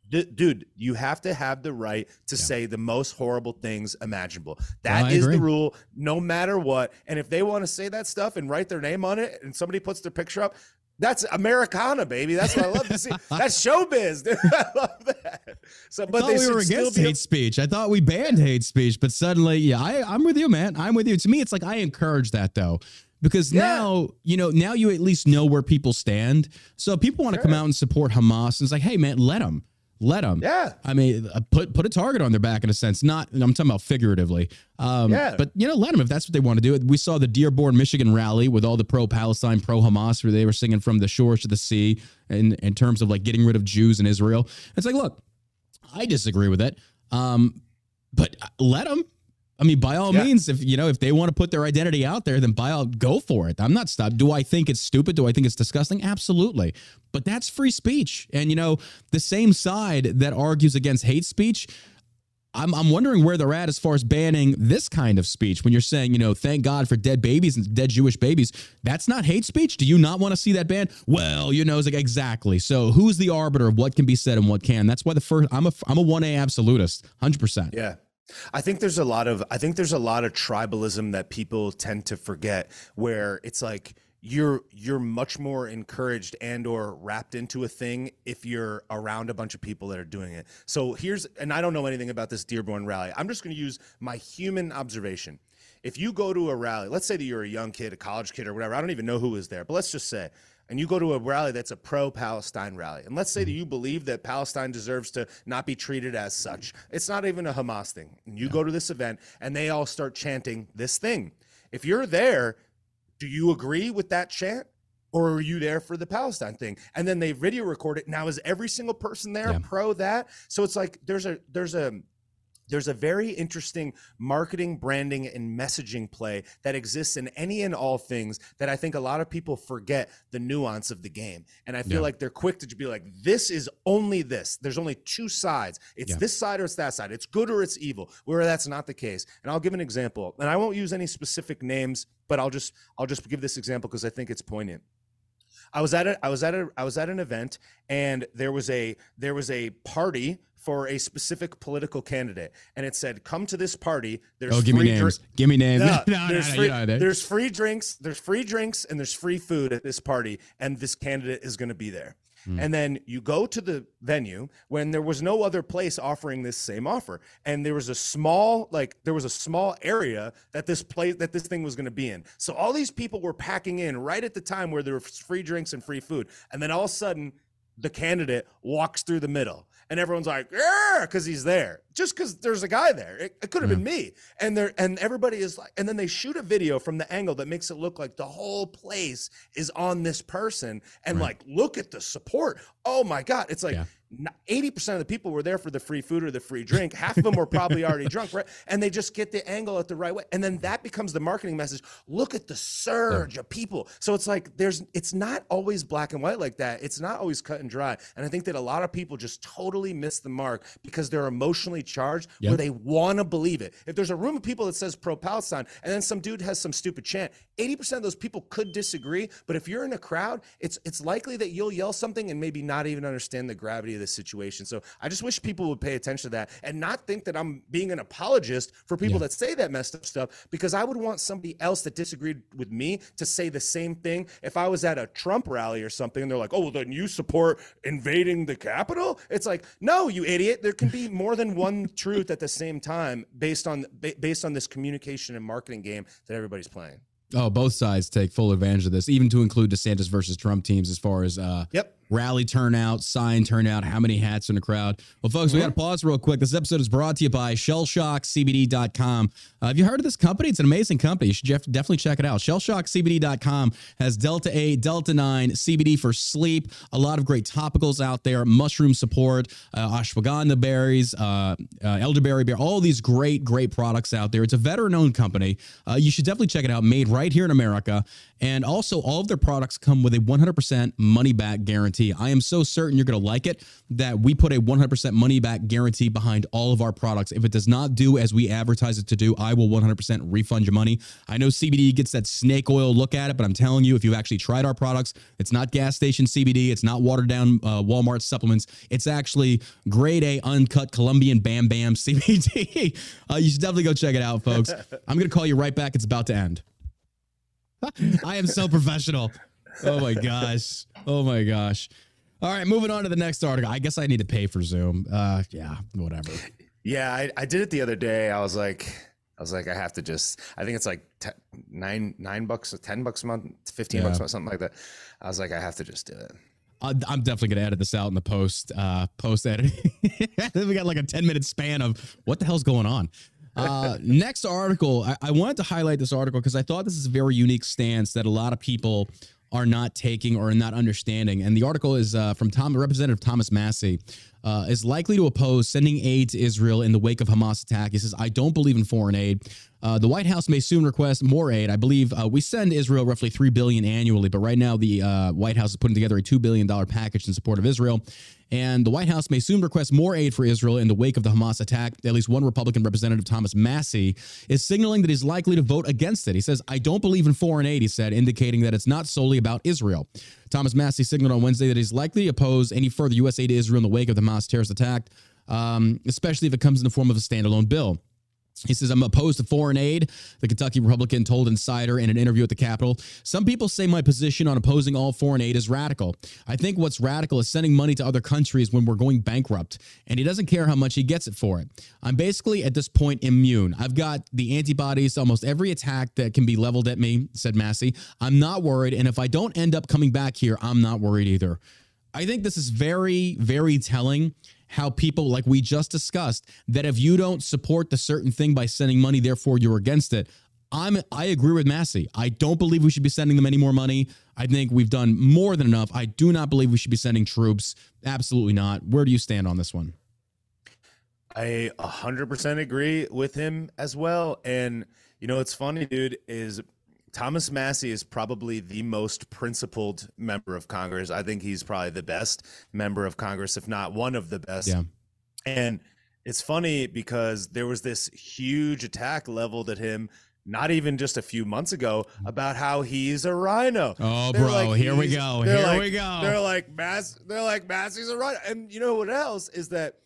D- dude, you have to have the right to say the most horrible things imaginable. That I is agree. the rule, no matter what. And if they want to say that stuff and write their name on it, and somebody puts their picture up, that's Americana, baby. That's what I love to see. That's showbiz, dude. I love that. So, but we were against hate speech. I thought we banned hate speech, but suddenly, yeah, I, I'm with you, man. I'm with you. To me, it's like I encourage that though, because Yeah. now you know, now you at least know where people stand. So people want to come out and support Hamas, and it's like, hey, man, let them, let them. Yeah. I mean, uh, put put a target on their back in a sense. Not, I'm talking about figuratively. Um, Yeah. But you know, let them if that's what they want to do. We saw the Dearborn, Michigan rally with all the pro-Palestine, pro-Hamas, where they were singing from the shores to the sea, in in terms of like getting rid of Jews in Israel. It's like, look, I disagree with it. Um, but uh, let them. I mean, by all Yeah. means, if you know if they want to put their identity out there, then by all go for it. I'm not stopped. Do I think it's stupid? Do I think it's disgusting? Absolutely. But that's free speech. And you know, the same side that argues against hate speech, I'm I'm wondering where they're at as far as banning this kind of speech. When you're saying, you know, thank God for dead babies and dead Jewish babies, that's not hate speech. Do you not want to see that banned? Well, you know, it's like exactly. So who's the arbiter of what can be said and what can? That's why the first I'm a I'm a one A absolutist, hundred percent. Yeah. I think there's a lot of I think there's a lot of tribalism that people tend to forget where it's like you're you're much more encouraged and or wrapped into a thing if you're around a bunch of people that are doing it. So here's and I don't know anything about this Dearborn rally. I'm just going to use my human observation. If you go to a rally, let's say that you're a young kid, a college kid or whatever, I don't even know who was there, but let's just say and you go to a rally that's a pro Palestine rally, and let's say that mm. you believe that Palestine deserves to not be treated as such, it's not even a Hamas thing. And you go to this event and they all start chanting this thing. If you're there, do you agree with that chant? Or are you there for the Palestine thing? And then they video record it. Now is every single person there Yeah. pro that? So it's like there's a there's a there's a very interesting marketing, branding, and messaging play that exists in any and all things that I think a lot of people forget the nuance of the game. And I feel Yeah. like they're quick to be like, this is only this. There's only two sides. It's Yeah. this side or it's that side. It's good or it's evil. Where that's not the case. And I'll give an example. And I won't use any specific names, but I'll just I'll just give this example because I think it's poignant. I was at a I was at a I was at an event and there was a there was a party for a specific political candidate and it said come to this party there's Oh, give me free dri- names. Give me names. no, no, there's no, free, you know, they- there's free drinks there's free drinks and there's free food at this party and this candidate is going to be there Hmm. and then you go to the venue when there was no other place offering this same offer. And there was a small like there was a small area that this place that this thing was going to be in. So all these people were packing in right at the time where there were free drinks and free food. And then all of a sudden the candidate walks through the middle and everyone's like yeah because he's there. Just because there's a guy there. It, it could have been me. And there and everybody is like and then they shoot a video from the angle that makes it look like the whole place is on this person and like look at the support. Oh my god. It's like Yeah. N- 80% of the people were there for the free food or the free drink. Half of them were probably already drunk right? And they just get the angle at the right way. And then that becomes the marketing message. Look at the surge of people. So it's like there's it's not always black and white like that. It's not always cut and dry. And i think that a lot of people just totally miss the mark because they're emotionally charged where they want to believe it. If there's a room of people that says pro palestine and then some dude has some stupid chant 80% of those people could disagree. But if you're in a crowd it's it's likely that you'll yell something and maybe not even understand the gravity of the situation. So i just wish people would pay attention to that and not think that i'm being an apologist for people Yeah. that say that messed up stuff because i would want somebody else that disagreed with me to say the same thing. If i was at a trump rally or something and they're like oh well then you support invading the capitol? It's like no you idiot. There can be more than one truth at the same time based on based on this communication and marketing game that everybody's playing. Oh, both sides take full advantage of this, even to include DeSantis versus Trump teams as far as uh, yep rally turnout, sign turnout, how many hats in the crowd. Well, folks, we got to pause real quick. This episode is brought to you by shellshockcbd.com. Uh, have you heard of this company? It's an amazing company. You should definitely check it out. Shellshockcbd.com has Delta 8, Delta 9, CBD for sleep, a lot of great topicals out there, mushroom support, uh, ashwagandha berries, uh, uh, elderberry beer, all these great, great products out there. It's a veteran owned company. Uh, you should definitely check it out, made right here in America. And also, all of their products come with a 100% money back guarantee. I am so certain you're going to like it that we put a 100% money back guarantee behind all of our products. If it does not do as we advertise it to do, I will 100% refund your money. I know CBD gets that snake oil look at it, but I'm telling you, if you've actually tried our products, it's not gas station CBD, it's not watered down uh, Walmart supplements. It's actually grade A, uncut Colombian Bam Bam CBD. uh, you should definitely go check it out, folks. I'm going to call you right back. It's about to end. I am so professional. Oh my gosh. Oh my gosh. All right, moving on to the next article. I guess I need to pay for Zoom. Uh yeah, whatever. Yeah, I, I did it the other day. I was like, I was like, I have to just. I think it's like te- nine nine bucks, ten bucks a month, fifteen Yeah. bucks a month, something like that. I was like, I have to just do it. I'm definitely gonna edit this out in the post uh post editing. we got like a 10 minute span of what the hell's going on. Uh, next article, I, I wanted to highlight this article because I thought this is a very unique stance that a lot of people are not taking or are not understanding. And the article is uh, from Tom, Representative Thomas Massie. Uh, is likely to oppose sending aid to Israel in the wake of Hamas attack. He says, "I don't believe in foreign aid. Uh, the White House may soon request more aid. I believe uh, we send Israel roughly three billion annually, but right now the uh, White House is putting together a two billion dollar package in support of Israel." And the White House may soon request more aid for Israel in the wake of the Hamas attack. At least one Republican representative, Thomas Massie, is signaling that he's likely to vote against it. He says, I don't believe in foreign aid, he said, indicating that it's not solely about Israel. Thomas Massie signaled on Wednesday that he's likely to oppose any further U.S. aid to Israel in the wake of the Hamas terrorist attack, um, especially if it comes in the form of a standalone bill. He says, I'm opposed to foreign aid, the Kentucky Republican told Insider in an interview at the Capitol. Some people say my position on opposing all foreign aid is radical. I think what's radical is sending money to other countries when we're going bankrupt, and he doesn't care how much he gets it for it. I'm basically at this point immune. I've got the antibodies to almost every attack that can be leveled at me, said Massie. I'm not worried, and if I don't end up coming back here, I'm not worried either. I think this is very, very telling how people, like we just discussed, that if you don't support the certain thing by sending money, therefore you're against it. I'm I agree with Massie. I don't believe we should be sending them any more money. I think we've done more than enough. I do not believe we should be sending troops. Absolutely not. Where do you stand on this one? I 100% agree with him as well. And, you know, it's funny, dude, is Thomas Massie is probably the most principled member of Congress. I think he's probably the best member of Congress, if not one of the best. Yeah. And it's funny because there was this huge attack leveled at him not even just a few months ago mm-hmm. about how he's a rhino. Oh, they're bro, like, here we go. Here like, we go. They're like Mass. They're like Massie's a rhino, and you know what else is that,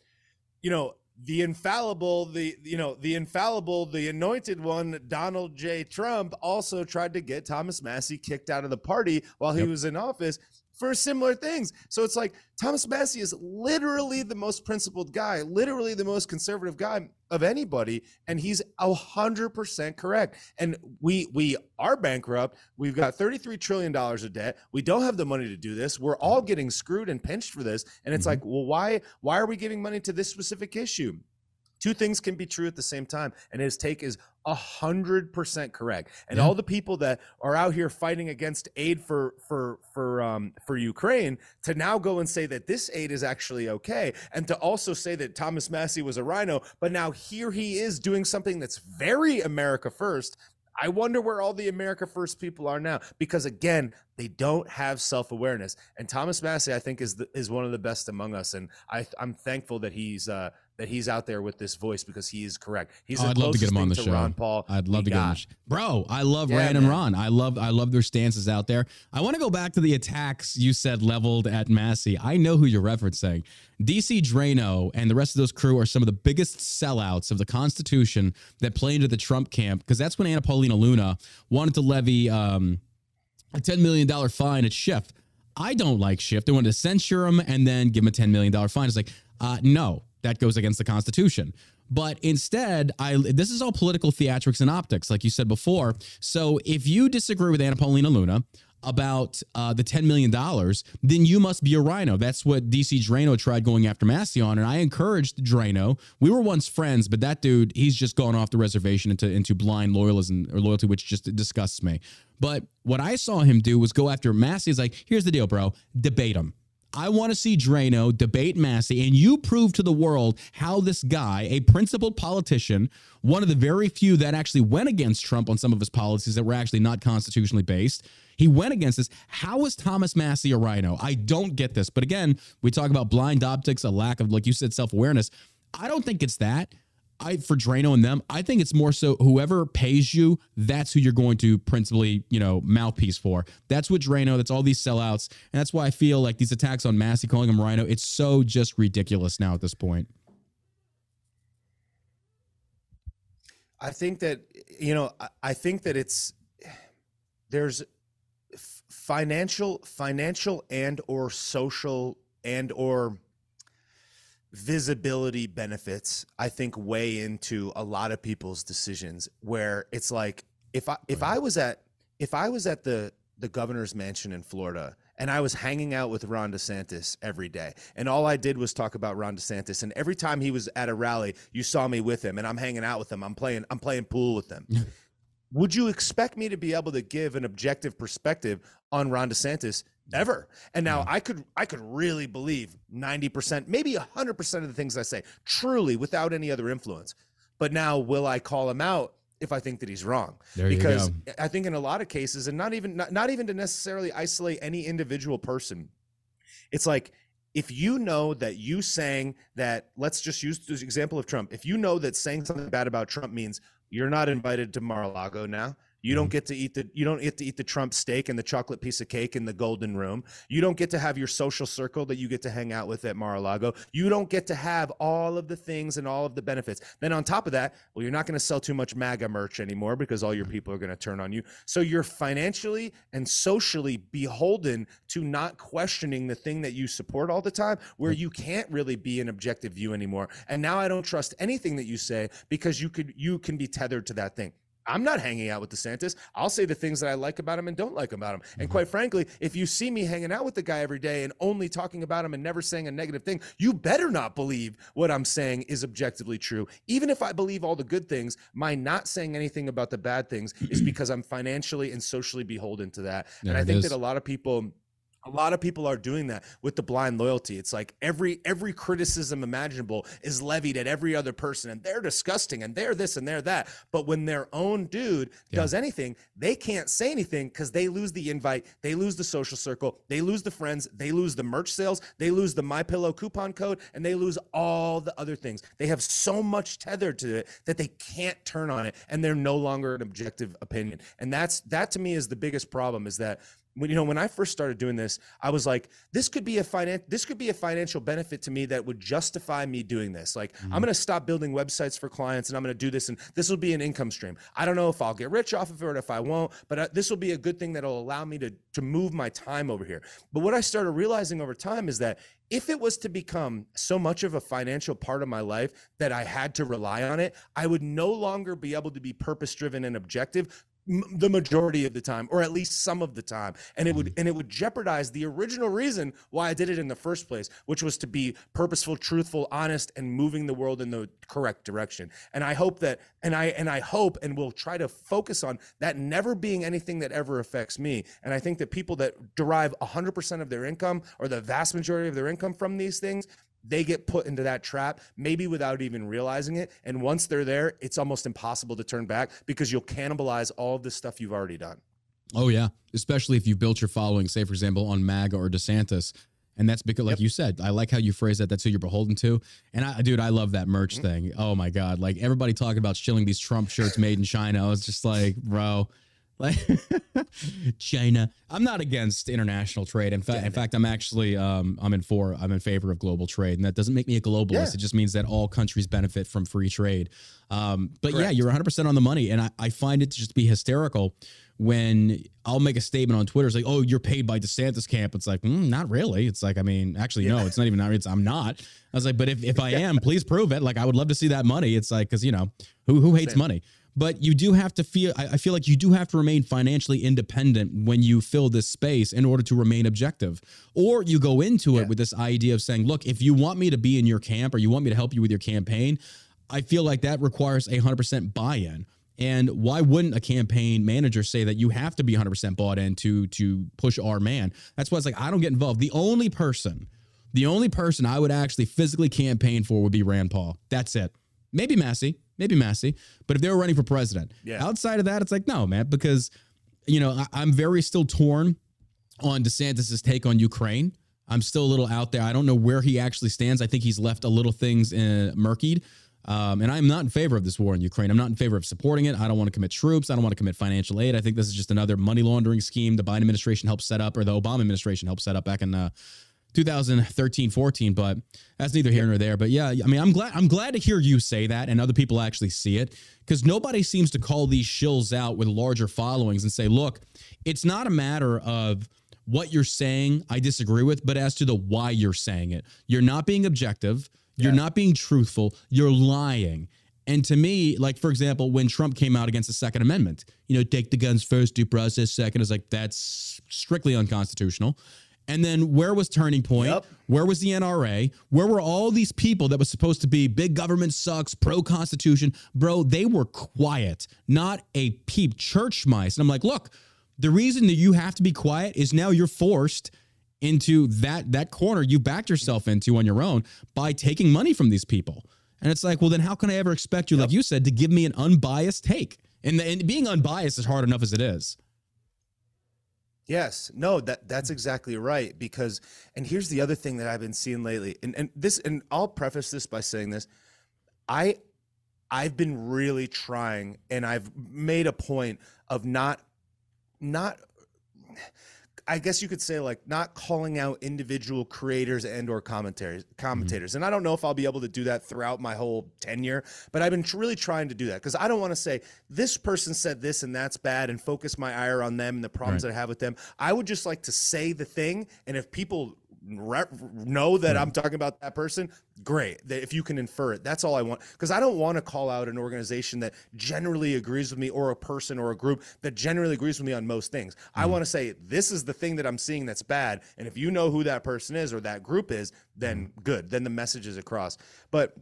you know, the infallible, the you know, the infallible, the anointed one, Donald J. Trump, also tried to get Thomas Massie kicked out of the party while he yep. was in office for similar things. So it's like Thomas Massie is literally the most principled guy, literally the most conservative guy of anybody, and he's a hundred percent correct. And we we are bankrupt. We've got thirty three trillion dollars of debt. We don't have the money to do this. We're all getting screwed and pinched for this. And it's mm-hmm. like, well, why why are we giving money to this specific issue? Two things can be true at the same time, and his take is a hundred percent correct. And yeah. all the people that are out here fighting against aid for for for um for Ukraine to now go and say that this aid is actually okay, and to also say that Thomas Massie was a rhino, but now here he is doing something that's very America first. I wonder where all the America First people are now because again, they don't have self-awareness. And Thomas Massie, I think, is the, is one of the best among us, and I, I'm thankful that he's uh, that he's out there with this voice because he is correct. He's oh, I'd love to get him on the show. Ron Paul. I'd love to got. get him. Sh- Bro, I love yeah, Rand and Ron. I love I love their stances out there. I want to go back to the attacks you said leveled at Massie. I know who you're referencing. DC Draino and the rest of those crew are some of the biggest sellouts of the Constitution that play into the Trump camp because that's when Anna Paulina Luna wanted to levy um, a $10 million fine at Schiff. I don't like Schiff. They wanted to censure him and then give him a $10 million fine. It's like, uh, no, that goes against the Constitution. But instead, I this is all political theatrics and optics, like you said before. So if you disagree with Anna Paulina Luna about uh, the $10 million, then you must be a rhino. That's what DC Draino tried going after Massie on. And I encouraged Draino. We were once friends, but that dude, he's just gone off the reservation into, into blind loyalism or loyalty, which just disgusts me. But what I saw him do was go after Massie. He's like, here's the deal, bro. Debate him I want to see Draino debate Massie, and you prove to the world how this guy, a principled politician, one of the very few that actually went against Trump on some of his policies that were actually not constitutionally based, he went against this. How is Thomas Massie a rhino? I don't get this. But again, we talk about blind optics, a lack of, like you said, self awareness. I don't think it's that. I for Draino and them, I think it's more so whoever pays you, that's who you're going to principally, you know, mouthpiece for. That's what Draino, that's all these sellouts. And that's why I feel like these attacks on Massie, calling him Rhino, it's so just ridiculous now at this point. I think that, you know, I think that it's there's financial financial and or social and or visibility benefits i think weigh into a lot of people's decisions where it's like if i if i was at if i was at the the governor's mansion in florida and I was hanging out with Ron DeSantis every day. And all I did was talk about Ron DeSantis. And every time he was at a rally, you saw me with him and I'm hanging out with him. I'm playing I'm playing pool with him. would you expect me to be able to give an objective perspective on Ron DeSantis ever? And now I could I could really believe 90%, maybe 100% of the things I say truly without any other influence. But now will I call him out if I think that he's wrong? There because. I think in a lot of cases and not even not, not even to necessarily isolate any individual person. It's like if you know that you saying that let's just use the example of Trump. If you know that saying something bad about Trump means you're not invited to Mar-a-Lago now. You don't mm-hmm. get to eat the you don't get to eat the Trump steak and the chocolate piece of cake in the golden room. You don't get to have your social circle that you get to hang out with at Mar-a-Lago. You don't get to have all of the things and all of the benefits. Then on top of that, well, you're not going to sell too much MAGA merch anymore because all your mm-hmm. people are going to turn on you. So you're financially and socially beholden to not questioning the thing that you support all the time, where mm-hmm. you can't really be an objective view anymore. And now I don't trust anything that you say because you could you can be tethered to that thing. I'm not hanging out with DeSantis. I'll say the things that I like about him and don't like about him. And mm-hmm. quite frankly, if you see me hanging out with the guy every day and only talking about him and never saying a negative thing, you better not believe what I'm saying is objectively true. Even if I believe all the good things, my not saying anything about the bad things is because I'm financially and socially beholden to that. There and I think is. that a lot of people a lot of people are doing that with the blind loyalty. It's like every every criticism imaginable is levied at every other person, and they're disgusting, and they're this and they're that. But when their own dude does anything, they can't say anything because they lose the invite, they lose the social circle, they lose the friends, they lose the merch sales, they lose the My Pillow coupon code, and they lose all the other things. They have so much tethered to it that they can't turn on it, and they're no longer an objective opinion. And that's that to me is the biggest problem. Is that when you know when I first started doing this, I was like, this could be a finan- this could be a financial benefit to me that would justify me doing this. Like, I'm going to stop building websites for clients and I'm going to do this, and this will be an income stream. I don't know if I'll get rich off of it or if I won't, but uh, this will be a good thing that'll allow me to to move my time over here. But what I started realizing over time is that if it was to become so much of a financial part of my life that I had to rely on it, I would no longer be able to be purpose driven and objective m- the majority of the time or at least some of the time and it would mm-hmm. and it would jeopardize the original reason why I did it in the first place which was to be purposeful truthful honest and moving the world in the correct direction. And I hope that and I and I hope and will try to focus on that never being anything that ever affects me. And I think that people that derive 100% of their income or the vast majority of their income from these things they get put into that trap maybe without even realizing it and once they're there it's almost impossible to turn back because you'll cannibalize all of the stuff you've already done Oh yeah, especially if you've built your following, say for example on MAGA or DeSantis, and that's because, like you said, I like how you phrase that. That's who you're beholden to. And I, dude, I love that merch mm-hmm. thing. Oh my god, like everybody talking about shilling these Trump shirts made in China. I was just like, bro, like China. I'm not against international trade. In fact, in fact, I'm actually um, I'm in for I'm in favor of global trade, and that doesn't make me a globalist. Yeah. It just means that all countries benefit from free trade. Um, but yeah, you're 100 percent on the money, and I, I find it to just be hysterical when I'll make a statement on Twitter. It's like, oh, you're paid by DeSantis camp. It's like, mm, not really. It's like, I mean, actually, no, it's not even. Not, It's I'm not. I was like, but if if I am, please prove it. Like, I would love to see that money. It's like, because you know, who who hates Same. money? But you do have to feel. I, feel like you do have to remain financially independent when you fill this space in order to remain objective. Or you go into it Yeah. with this idea of saying, look, if you want me to be in your camp or you want me to help you with your campaign, I feel like that requires a hundred percent buy-in. And why wouldn't a campaign manager say that you have to be 100% bought in to to push our man? That's why it's like I don't get involved. The only person, the only person I would actually physically campaign for would be Rand Paul. That's it. Maybe Massie, maybe Massie. But if they were running for president, Yeah. outside of that, it's like no, man, because you know I, I'm very still torn on DeSantis's take on Ukraine. I'm still a little out there. I don't know where he actually stands. I think he's left a little things uh, murkied. Um, and I'm not in favor of this war in Ukraine. I'm not in favor of supporting it. I don't want to commit troops. I don't want to commit financial aid. I think this is just another money laundering scheme the Biden administration helped set up, or the Obama administration helped set up back in uh, 2013, 14. But that's neither here nor there. But yeah, I mean, I'm glad I'm glad to hear you say that and other people actually see it because nobody seems to call these shills out with larger followings and say, look, it's not a matter of what you're saying I disagree with, but as to the why you're saying it. You're not being objective. You're not being truthful. You're lying. And to me, like for example, when Trump came out against the Second Amendment, you know, take the guns first, due process second, is like that's strictly unconstitutional. And then where was Turning Point? Yep. Where was the NRA? Where were all these people that was supposed to be big government sucks, pro constitution? Bro, they were quiet, not a peep church mice. And I'm like, look, the reason that you have to be quiet is now you're forced into that that corner you backed yourself into on your own by taking money from these people. And it's like, well, then how can I ever expect you, like you said, to give me an unbiased take? And, and being unbiased is hard enough as it is. Yes, no, that that's mm. exactly right. Because, and here's the other thing that I've been seeing lately, and and this, and I'll preface this by saying this, I, I've been really trying, and I've made a point of not, not. I guess you could say like not calling out individual creators and or commentaries commentators. And I don't know if I'll be able to do that throughout my whole tenure, but I've been really trying to do that because I don't want to say this person said this and that's bad and focus my ire on them and the problems Right. that I have with them. I would just like to say the thing and if people re- know that hmm. I'm talking about that person, great. If you can infer it, that's all I want. Because I don't want to call out an organization that generally agrees with me, or a person or a group that generally agrees with me on most things. I hmm. want to say this is the thing that I'm seeing that's bad, and if you know who that person is or that group is, then hmm. good. Then the message is across. But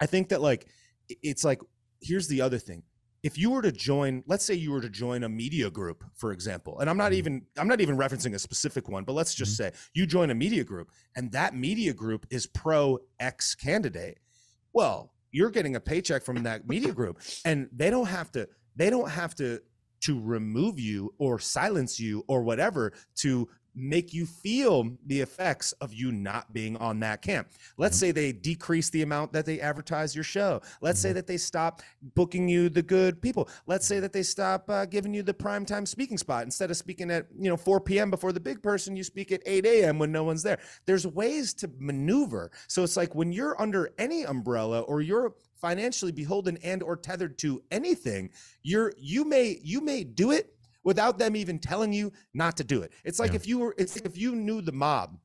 I think that like it's like here's the other thing if you were to join let's say you were to join a media group for example and i'm not mm-hmm. even i'm not even referencing a specific one but let's just mm-hmm. say you join a media group and that media group is pro x candidate well you're getting a paycheck from that media group. And they don't have to they don't have to to remove you or silence you or whatever to make you feel the effects of you not being on that camp. Let's say they decrease the amount that they advertise your show. Let's say that they stop booking you the good people. Let's say that they stop uh, giving you the primetime speaking spot. Instead of speaking at, you know, 4 p.m. before the big person, you speak at 8 a.m. when no one's there. There's ways to maneuver. So it's like when you're under any umbrella or you're financially beholden and or tethered to anything, you're you may you may do it without them even telling you not to do it. It's like Yeah. if you were it's if you knew the mob,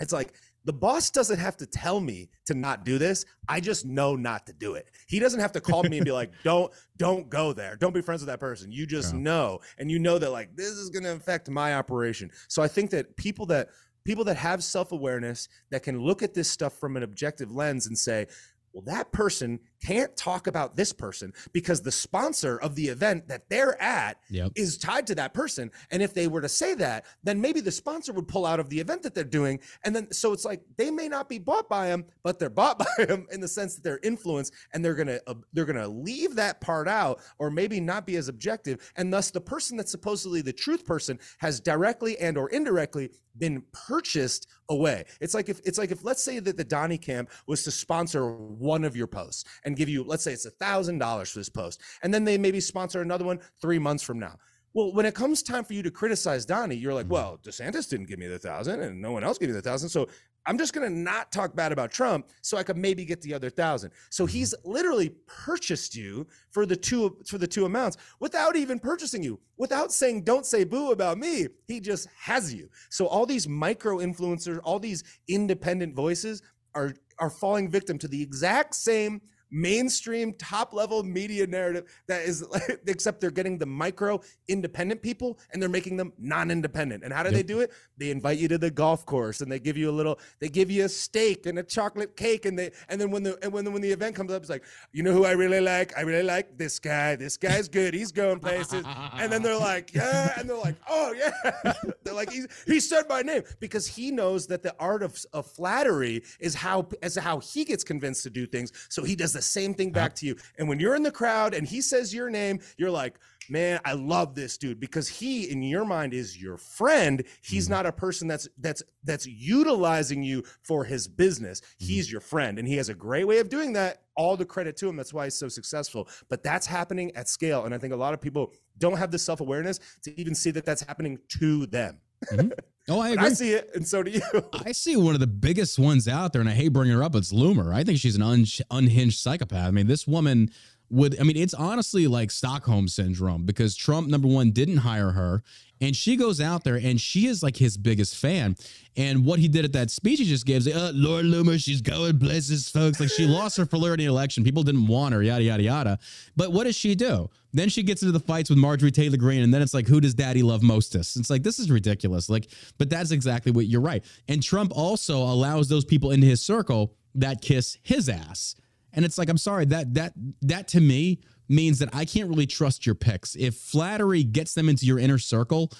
it's like the boss doesn't have to tell me to not do this. I just know not to do it. He doesn't have to call me and be like, "Don't don't go there. Don't be friends with that person." You just Yeah. know and you know that like this is going to affect my operation. So I think that people that people that have self-awareness that can look at this stuff from an objective lens and say, well, that person can't talk about this person because the sponsor of the event that they're at Yep. is tied to that person. And if they were to say that, then maybe the sponsor would pull out of the event that they're doing. And then, so it's like they may not be bought by him, but they're bought by him in the sense that they're influenced and they're gonna uh, they're gonna leave that part out or maybe not be as objective. And thus, the person that's supposedly the truth person has directly and or indirectly been purchased away. It's like if it's like if let's say that the Donnie Camp was to sponsor one of your posts and give you, let's say it's a thousand dollars for this post, and then they maybe sponsor another one three months from now. Well, when it comes time for you to criticize Donnie, you're like, well, DeSantis didn't give me the thousand, and no one else gave me the thousand, so I'm just gonna not talk bad about Trump so I could maybe get the other thousand. So mm-hmm. he's literally purchased you for the two for the two amounts without even purchasing you, without saying don't say boo about me. He just has you. So all these micro influencers, all these independent voices are are falling victim to the exact same mainstream top level media narrative that is except they're getting the micro independent people and they're making them non-independent. And how do they do it? They invite you to the golf course and they give you a little they give you a steak and a chocolate cake and they and then when the and when the, when the event comes up it's like you know who i really like? I really like this guy. This guy's good. He's going places. And then they're like yeah. And they're like oh yeah. They're like he's he said my name. Because he knows that the art of, of flattery is how as how he gets convinced to do things. So he does the same thing uh-huh. back to you. And when you're in the crowd and he says your name you're like man i love this dude because he in your mind is your friend. He's mm-hmm. not a person that's that's that's utilizing you for his business. Mm-hmm. He's your friend and he has a great way of doing that. All the credit to him. That's why he's so successful. But that's happening at scale and i think a lot of people don't have the self-awareness to even see that that's happening to them Mm-hmm. Oh, I agree. i see it and so do you I see one of the biggest ones out there, and I hate bringing her up. It's Loomer. I think she's an un- unhinged psychopath. I mean, this woman would. I mean, it's honestly like Stockholm syndrome because Trump, number one, didn't hire her, And she goes out there and she is like his biggest fan. And what he did at that speech he just gave, is, uh, Laura Loomer, she's going places, folks. Like she lost her polarity election. People didn't want her, yada, yada, yada. But what does she do? Then she gets into the fights with Marjorie Taylor Greene. And then it's like, who does daddy love mostest? It's like, this is ridiculous. Like, but that's exactly what you're right. And Trump also allows those people into his circle that kiss his ass. And it's like, I'm sorry, that that that to me means that I can't really trust your picks. If flattery gets them into your inner circle,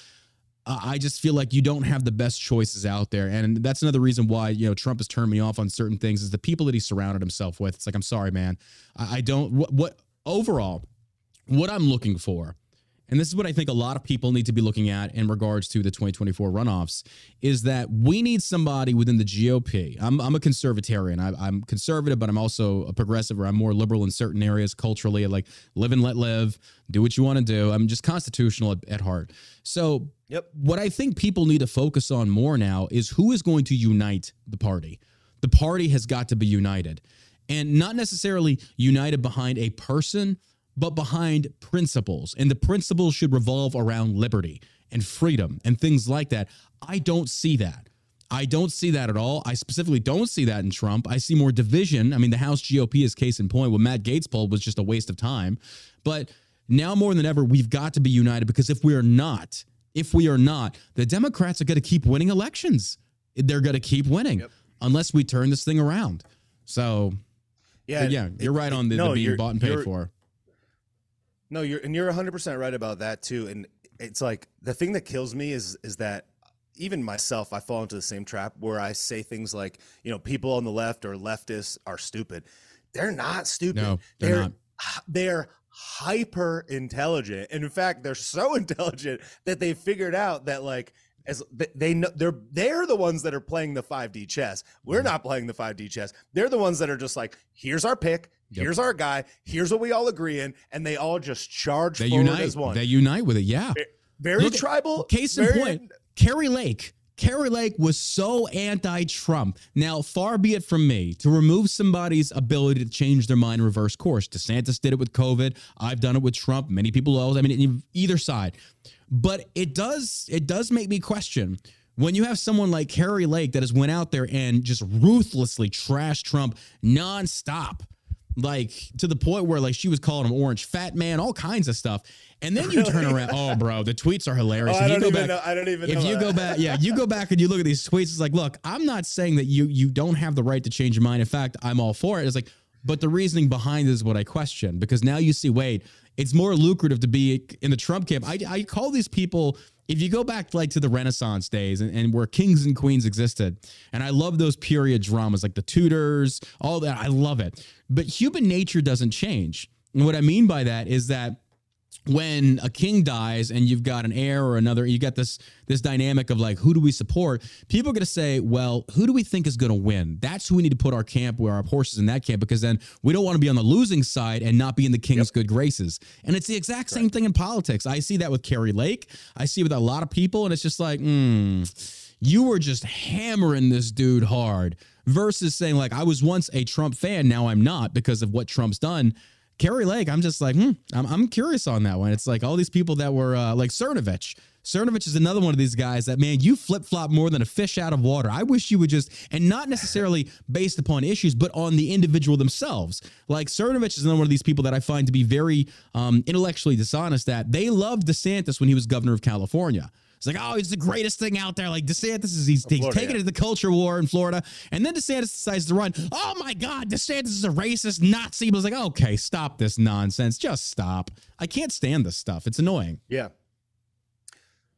uh, I just feel like you don't have the best choices out there. And that's another reason why, you know, Trump has turned me off on certain things is the people that he surrounded himself with. It's like, I'm sorry, man. I, I don't, what, what overall, what I'm looking for and this is what I think a lot of people need to be looking at in regards to the 2024 runoffs, is that we need somebody within the GOP. I'm, I'm a conservatarian. I, am conservative, but I'm also a progressive, or I'm more liberal in certain areas culturally. Like live and let live, do what you want to do. I'm just constitutional at, at heart. So, yep. what I think people need to focus on more now is who is going to unite the party. The party has got to be united, and not necessarily united behind a person but behind principles. And the principles should revolve around liberty and freedom and things like that. I don't see that. I don't see that at all. I specifically don't see that in Trump. I see more division. I mean, the House GOP is case in point. What Matt Gaetz pulled was just a waste of time. But now more than ever, we've got to be united because if we are not, if we are not, the Democrats are going to keep winning elections. They're going to keep winning yep. unless we turn this thing around. So, yeah, yeah, you're right on the, no, the being bought and paid for. No, you're and you're 100% right about that too. And it's like the thing that kills me is is that even myself, I fall into the same trap where I say things like, you know, people on the left or leftists are stupid. They're not stupid. No, they're, they're not. They're hyper intelligent. And in fact, they're so intelligent that they figured out that like as they know they're they're the ones that are playing the 5D chess. We're mm-hmm. not playing the 5D chess. They're the ones that are just like, here's our pick, Yep. Here's our guy. Here's what we all agree in, and they all just charge. They unite. As one. They unite with it. Yeah. Very Look, tribal. Case in very, point, Kari Lake. Kari Lake was so anti-Trump. Now, far be it from me to remove somebody's ability to change their mind, reverse course. DeSantis did it with COVID. I've done it with Trump. Many people else. I mean, either side. But it does it does make me question when you have someone like Kari Lake that has went out there and just ruthlessly trashed Trump nonstop like to the point where like she was calling him orange fat man, all kinds of stuff. And then you turn around, oh bro, the tweets are hilarious. Oh, I, don't even back, know, I don't even if you that. go back, yeah, you go back and you look at these tweets, it's like, look, I'm not saying that you you don't have the right to change your mind. In fact, I'm all for it. It's like, but the reasoning behind is what I question because now you see, wait, it's more lucrative to be in the Trump camp. I, I call these people if you go back like to the Renaissance days and, and, where kings and queens existed, and I love those period dramas like the Tudors, all that, I love it. But human nature doesn't change. And what I mean by that is that when a king dies and you've got an heir or another you got this this dynamic of like who do we support? People are going to say well who do we think is going to win? That's who we need to put our camp where our horses in that camp because then we don't want to be on the losing side and not be in the king's yep. good graces. And it's the exact same thing in politics. I see that with Kari Lake. I see with a lot of people and it's just like hmm you were just hammering this dude hard versus saying like i was once a trump fan now i'm not because of what trump's done Kari Lake, I'm just like, hmm, I'm, I'm curious on that one. It's like all these people that were uh, like Cernovich. Cernovich is another one of these guys that, man, you flip flop more than a fish out of water. I wish you would just, and not necessarily based upon issues, but on the individual themselves. Like Cernovich is another one of these people that I find to be very um, intellectually dishonest that they loved DeSantis when he was governor of California. It's like, oh, he's the greatest thing out there. Like DeSantis is he's, he's taking yeah. it to the culture war in Florida. And then DeSantis decides to run. Oh my God, DeSantis is a racist Nazi. But it's like, okay, stop this nonsense. Just stop. I can't stand this stuff. It's annoying. Yeah.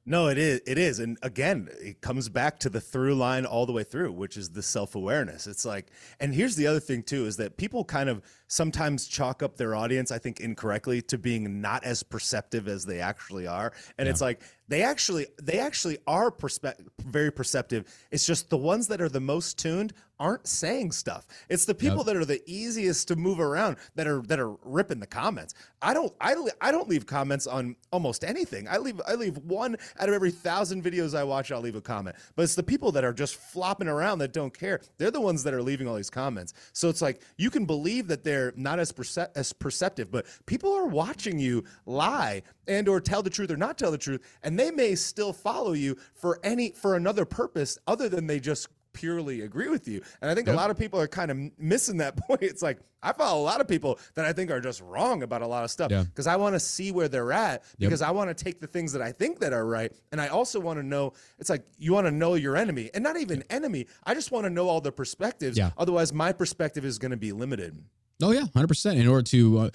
No, it is. It is. And again, it comes back to the through line all the way through, which is the self awareness. It's like, and here's the other thing too, is that people kind of sometimes chalk up their audience, I think incorrectly, to being not as perceptive as they actually are. And yeah. it's like, they actually they actually are perspe- very perceptive it's just the ones that are the most tuned aren't saying stuff it's the people yep. that are the easiest to move around that are that are ripping the comments i don't I, I don't leave comments on almost anything i leave i leave one out of every thousand videos I watch, I'll leave a comment. But it's the people that are just flopping around that don't care. They're the ones that are leaving all these comments. So it's like you can believe that they're not as perce- as perceptive, but people are watching you lie and or tell the truth or not tell the truth, and they may still follow you for any for another purpose other than they just purely agree with you. And I think yep. a lot of people are kind of missing that point. It's like I follow a lot of people that I think are just wrong about a lot of stuff because yeah. I want to see where they're at because yep. I want to take the things that I think that are right and I also want to know it's like you want to know your enemy and not even enemy. I just want to know all the perspectives. Yeah. Otherwise my perspective is going to be limited. Oh yeah, 100% in order to uh,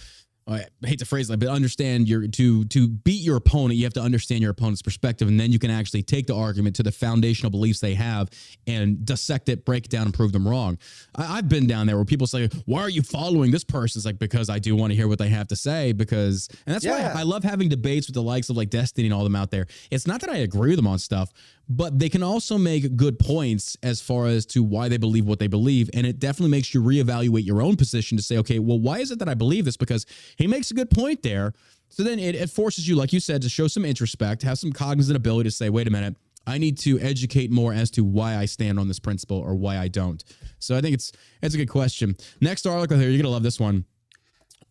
I hate to phrase it, but understand your to to beat your opponent, you have to understand your opponent's perspective, and then you can actually take the argument to the foundational beliefs they have and dissect it, break it down, and prove them wrong. I, have been down there where people say, "Why are you following this person?" It's like because I do want to hear what they have to say. Because and that's yeah. why I love having debates with the likes of like Destiny and all them out there. It's not that I agree with them on stuff, but they can also make good points as far as to why they believe what they believe. And it definitely makes you reevaluate your own position to say, okay, well, why is it that I believe this? Because he makes a good point there. So then it, it forces you, like you said, to show some introspect, have some cognizant ability to say, wait a minute, I need to educate more as to why I stand on this principle or why I don't. So I think it's it's a good question. Next article here, you're gonna love this one.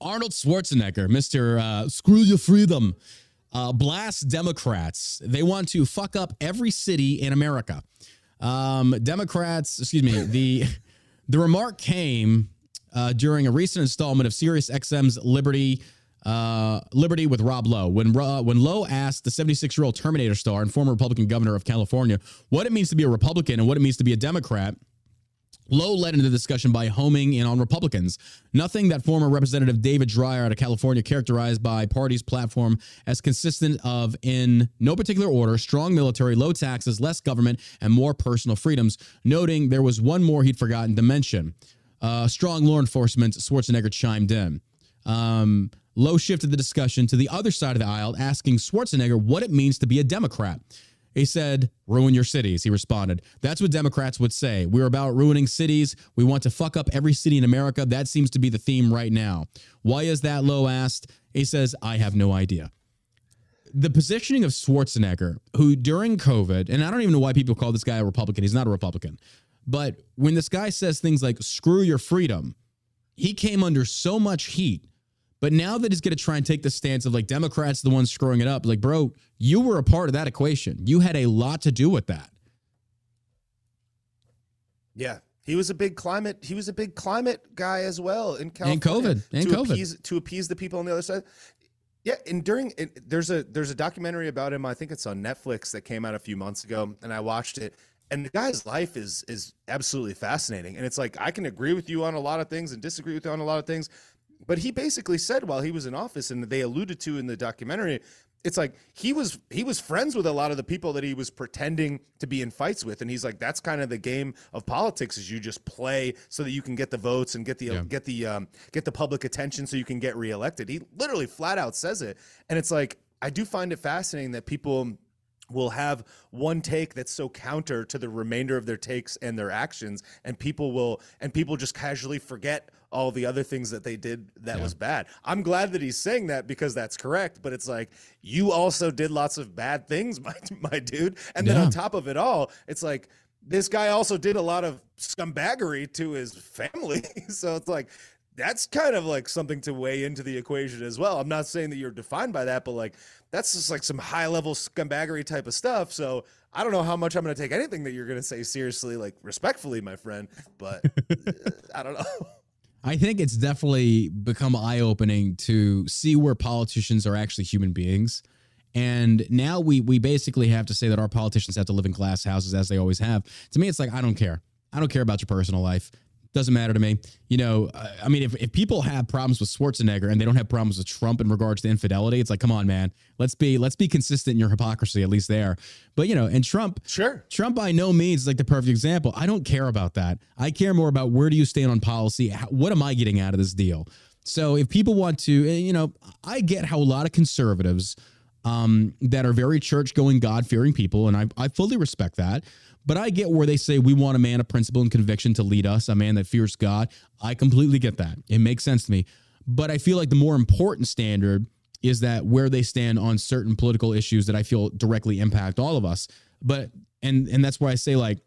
Arnold Schwarzenegger, Mr. Uh, Screw Your Freedom uh, blast Democrats. They want to fuck up every city in America. Um, Democrats, excuse me, the the remark came uh, during a recent installment of Sirius XM's Liberty. Uh, Liberty with Rob Lowe. When uh, when Lowe asked the 76 year old Terminator star and former Republican governor of California what it means to be a Republican and what it means to be a Democrat, Lowe led into the discussion by homing in on Republicans. Nothing that former Representative David Dreier out of California characterized by party's platform as consistent of, in no particular order, strong military, low taxes, less government, and more personal freedoms, noting there was one more he'd forgotten to mention. Uh, strong law enforcement, Schwarzenegger chimed in. Um, Lowe shifted the discussion to the other side of the aisle, asking Schwarzenegger what it means to be a Democrat. He said, ruin your cities. He responded, That's what Democrats would say. We're about ruining cities. We want to fuck up every city in America. That seems to be the theme right now. Why is that? Lowe asked. He says, I have no idea. The positioning of Schwarzenegger, who during COVID, and I don't even know why people call this guy a Republican, he's not a Republican, but when this guy says things like, screw your freedom, he came under so much heat but now that he's going to try and take the stance of like Democrats, the ones screwing it up, like, bro, you were a part of that equation. You had a lot to do with that. Yeah. He was a big climate. He was a big climate guy as well in California. And COVID. And to COVID. Appease, to appease the people on the other side. Yeah, and during it, there's a there's a documentary about him. I think it's on Netflix that came out a few months ago, and I watched it. And the guy's life is is absolutely fascinating. And it's like I can agree with you on a lot of things and disagree with you on a lot of things, but he basically said while he was in office, and they alluded to in the documentary, it's like he was he was friends with a lot of the people that he was pretending to be in fights with. And he's like that's kind of the game of politics is you just play so that you can get the votes and get the yeah. get the um, get the public attention so you can get reelected. He literally flat out says it. And it's like i do find it fascinating that people will have one take that's so counter to the remainder of their takes and their actions. And people will and people just casually forget all the other things that they did that yeah. was bad. I'm glad that he's saying that because that's correct, but it's like you also did lots of bad things, my my dude. And then on top of it all, it's like this guy also did a lot of scumbaggery to his family. so it's like that's kind of like something to weigh into the equation as well. I'm not saying that you're defined by that, but like that's just like some high level scumbaggery type of stuff. So I don't know how much I'm going to take anything that you're going to say seriously, like respectfully, my friend, but uh, I don't know. I think it's definitely become eye opening to see where politicians are actually human beings. And now we we basically have to say that our politicians have to live in glass houses as they always have. To me, it's like I don't care. I don't care about your personal life. Doesn't matter to me. You know, I mean, if, if people have problems with Schwarzenegger and they don't have problems with Trump in regards to infidelity, it's like, come on, man. Let's be let's be consistent in your hypocrisy, at least there. But you know, and Trump, sure, Trump by no means is like the perfect example. I don't care about that. I care more about where do you stand on policy? what am I getting out of this deal? So if people want to, eh, you know, I get how a lot of conservatives um, that are very church going, God fearing people, and I, I fully respect that. But I get where they say we want a man of principle and conviction to lead us, a man that fears God. I completely get that. It makes sense to me. But I feel like the more important standard is that where they stand on certain political issues that I feel directly impact all of us. But and and that's why I say like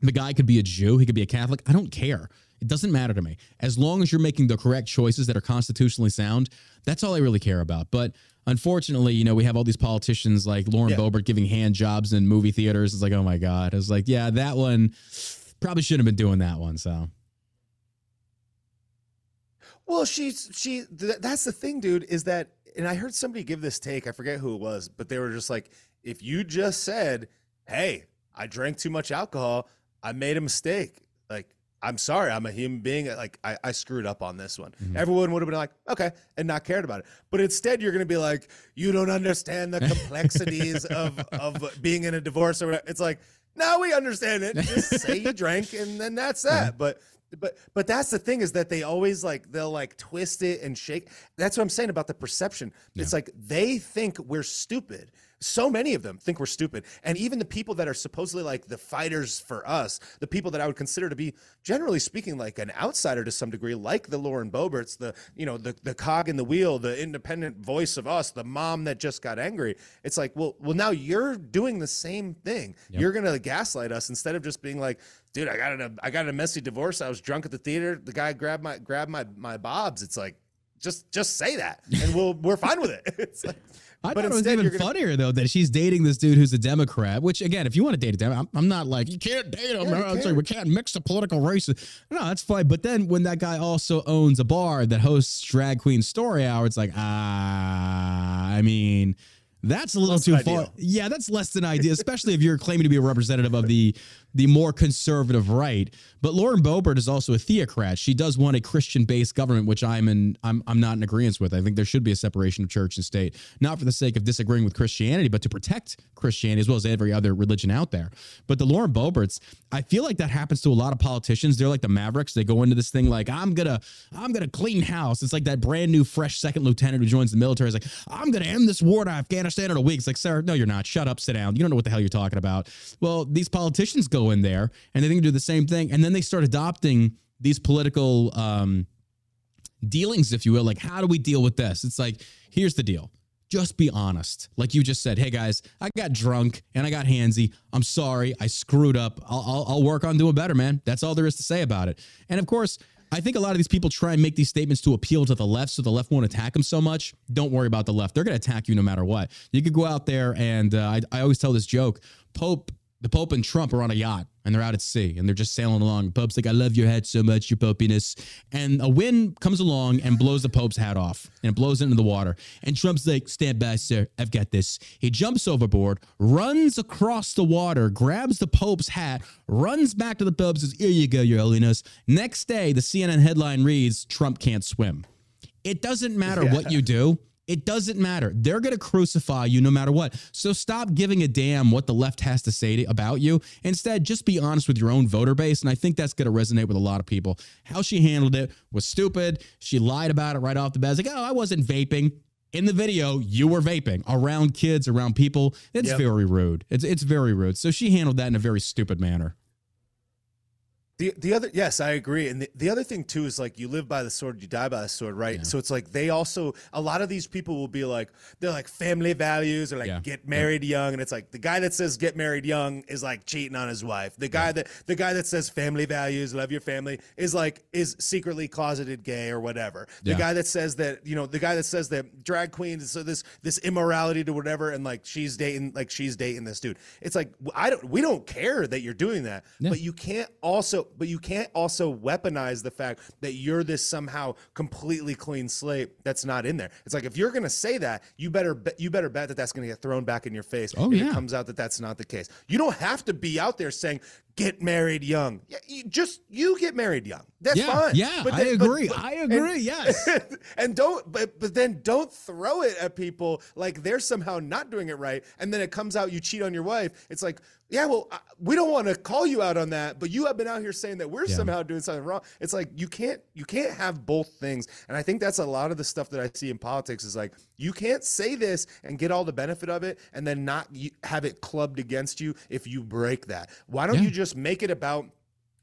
the guy could be a Jew, he could be a Catholic. I don't care. It doesn't matter to me. As long as you're making the correct choices that are constitutionally sound, that's all I really care about. But unfortunately, you know, we have all these politicians like Lauren Yeah. Boebert giving hand jobs in movie theaters. It's like, oh my God. It's like, yeah, that one probably shouldn't have been doing that one. So Well, she's she. Th- that's the thing, dude. Is that? And I heard somebody give this take. I forget who it was, but they were just like, if you just said, "Hey, I drank too much alcohol. I made a mistake. Like, I'm sorry. I'm a human being. Uh, like, I, I screwed up on this one." Mm-hmm. Everyone would have been like, "Okay," and not cared about it. But instead, you're going to be like, "You don't understand the complexities of of being in a divorce." Or whatever. it's like, no, we understand it. Just say you drank, and then that's that. But but but that's the thing is that they always like they'll like twist it and shake. That's what I'm saying about the perception. It's like they think we're stupid. So many of them think we're stupid. And even the people that are supposedly like the fighters for us, the people that I would consider to be generally speaking like an outsider to some degree, like the Lauren Boberts, the you know, the the cog in the wheel, the independent voice of us, the mom that just got angry. It's like, well, well, now you're doing the same thing. You're gonna gaslight us instead of just being like, dude, I got in a I got in a messy divorce. I was drunk at the theater. The guy grabbed my grabbed my my bobs. It's like just just say that and we'll we're fine with it. It's like I but thought it was even gonna- funnier though that she's dating this dude who's a Democrat. Which again, if you want to date a Democrat, I'm, I'm not like you can't date him. Yeah, can't. we can't mix the political races. No, that's fine. But then when that guy also owns a bar that hosts Drag Queen Story Hour, it's like ah, I mean. That's a little Less too far. Yeah, that's less than ideal, especially if you're claiming to be a representative of the the more conservative right. But Lauren Boebert is also a theocrat. She does want a Christian-based government, which I'm in I'm I'm not in agreement with. I think there should be a separation of church and state, not for the sake of disagreeing with Christianity, but to protect Christianity as well as every other religion out there. But the Lauren Boeberts, I feel like that happens to a lot of politicians. They're like the Mavericks. They go into this thing like I'm gonna I'm gonna clean house. It's like that brand new fresh second lieutenant who joins the military is like I'm gonna end this war to Afghanistan in a week. It's like, sir, no, you're not. Shut up, sit down. You don't know what the hell you're talking about. Well, these politicians go in there and they think do the same thing, and then they start adopting these political um, dealings, if you will. Like, how do we deal with this? It's like, here's the deal. Just be honest. Like you just said, hey guys, I got drunk and I got handsy. I'm sorry. I screwed up. I'll, I'll, I'll work on doing better, man. That's all there is to say about it. And of course, I think a lot of these people try and make these statements to appeal to the left so the left won't attack them so much. Don't worry about the left. They're going to attack you no matter what. You could go out there and uh, I, I always tell this joke Pope, the Pope and Trump are on a yacht and they're out at sea and they're just sailing along. The Pope's like, I love your hat so much, your popiness. And a wind comes along and blows the Pope's hat off and it blows into the water. And Trump's like, Stand by, sir. I've got this. He jumps overboard, runs across the water, grabs the Pope's hat, runs back to the Pope, says, Here you go, your holiness. Next day, the CNN headline reads, Trump can't swim. It doesn't matter what you do. It doesn't matter. They're going to crucify you no matter what. So stop giving a damn what the left has to say to, about you. Instead, just be honest with your own voter base. And I think that's going to resonate with a lot of people. How she handled it was stupid. She lied about it right off the bat. It's like, oh, I wasn't vaping. In the video, you were vaping around kids, around people. It's Yep. very rude. It's it's very rude. So she handled that in a very stupid manner. The the other yes, I agree. And the, the other thing too is like you live by the sword, you die by the sword, right? So it's like they also a lot of these people will be like they're like family values or like Yeah. get married young, and it's like the guy that says get married young is like cheating on his wife. The guy that the guy that says family values, love your family, is like is secretly closeted gay or whatever. The guy that says that you know the guy that says that drag queens so this this immorality to whatever, and like she's dating like she's dating this dude. It's like I don't we don't care that you're doing that, Yeah. but you can't also but you can't also weaponize the fact that you're this somehow completely clean slate that's not in there it's like if you're going to say that you better bet you better bet that that's going to get thrown back in your face Oh, if yeah. it comes out that that's not the case you don't have to be out there saying get married young yeah, you just you get married young that's yeah, fine yeah, But I then- but- agree. but- I and- agree. yes. and don't but but then don't throw it at people like they're somehow not doing it right and then it comes out you cheat on your wife it's like yeah well I- we don't want to call you out on that but you have been out here saying that we're Yeah. somehow doing something wrong it's like you can't you can't have both things and i think that's a lot of the stuff that i see in politics is like you can't say this and get all the benefit of it and then not have it clubbed against you if you break that why don't Yeah. you just make it about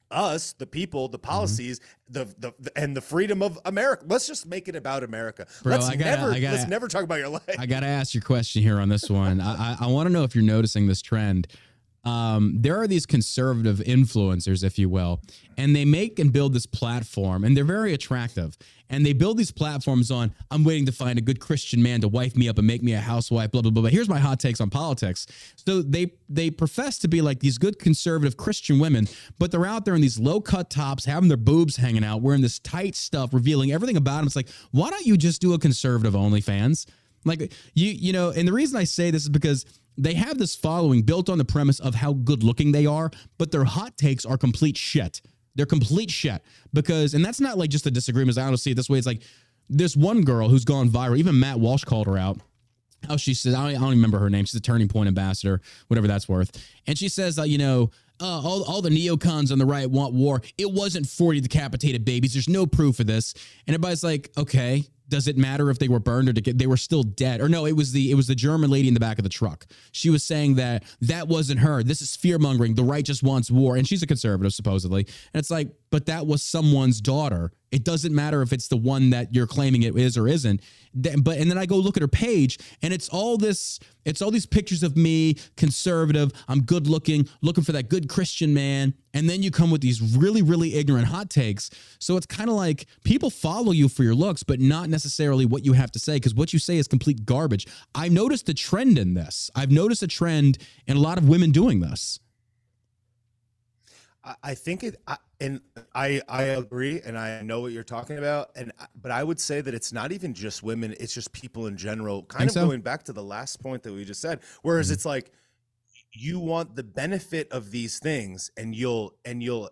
us, the people, the Mm-hmm. policies, the, the the and the freedom of America. Let's just make it about America. Bro, let's I gotta- never I gotta- let's never talk about your life. I got to ask your question here on this one. I, I, I want to know if you're noticing this trend. Um, there are these conservative influencers, if you will, and they make and build this platform, and they're very attractive. And they build these platforms on, I'm waiting to find a good Christian man to wife me up and make me a housewife, blah, blah, blah. But here's my hot takes on politics. So they they profess to be like these good conservative Christian women, but they're out there in these low cut tops, having their boobs hanging out, wearing this tight stuff, revealing everything about them. It's like, why don't you just do a conservative OnlyFans? Like you, you know, and the reason I say this is because they have this following built on the premise of how good looking they are, but their hot takes are complete shit. They're complete shit because, and that's not like just a disagreement. I don't see it this way. It's like this one girl who's gone viral. Even Matt Walsh called her out. How she says, I don't, I don't remember her name. She's a Turning Point ambassador, whatever that's worth. And she says, uh, you know, uh, all, all the neocons on the right want war. It wasn't 40 decapitated babies. There's no proof of this. And everybody's like, okay, does it matter if they were burned or deca- they were still dead? Or no, it was the it was the German lady in the back of the truck. She was saying that that wasn't her. This is fear mongering. The right just wants war, and she's a conservative supposedly. And it's like, but that was someone's daughter. It doesn't matter if it's the one that you're claiming it is or isn't. But and then I go look at her page, and it's all this. It's all these pictures of me, conservative. I'm good looking, looking for that good Christian man. And then you come with these really, really ignorant hot takes. So it's kind of like people follow you for your looks, but not necessarily what you have to say, because what you say is complete garbage. I've noticed a trend in this. I've noticed a trend in a lot of women doing this. I- I think it, I, and I I agree, and I know what you're talking about, and but I would say that it's not even just women; it's just people in general. Kind Think of so? going back to the last point that we just said, whereas Mhm. it's like you want the benefit of these things, and you'll and you'll,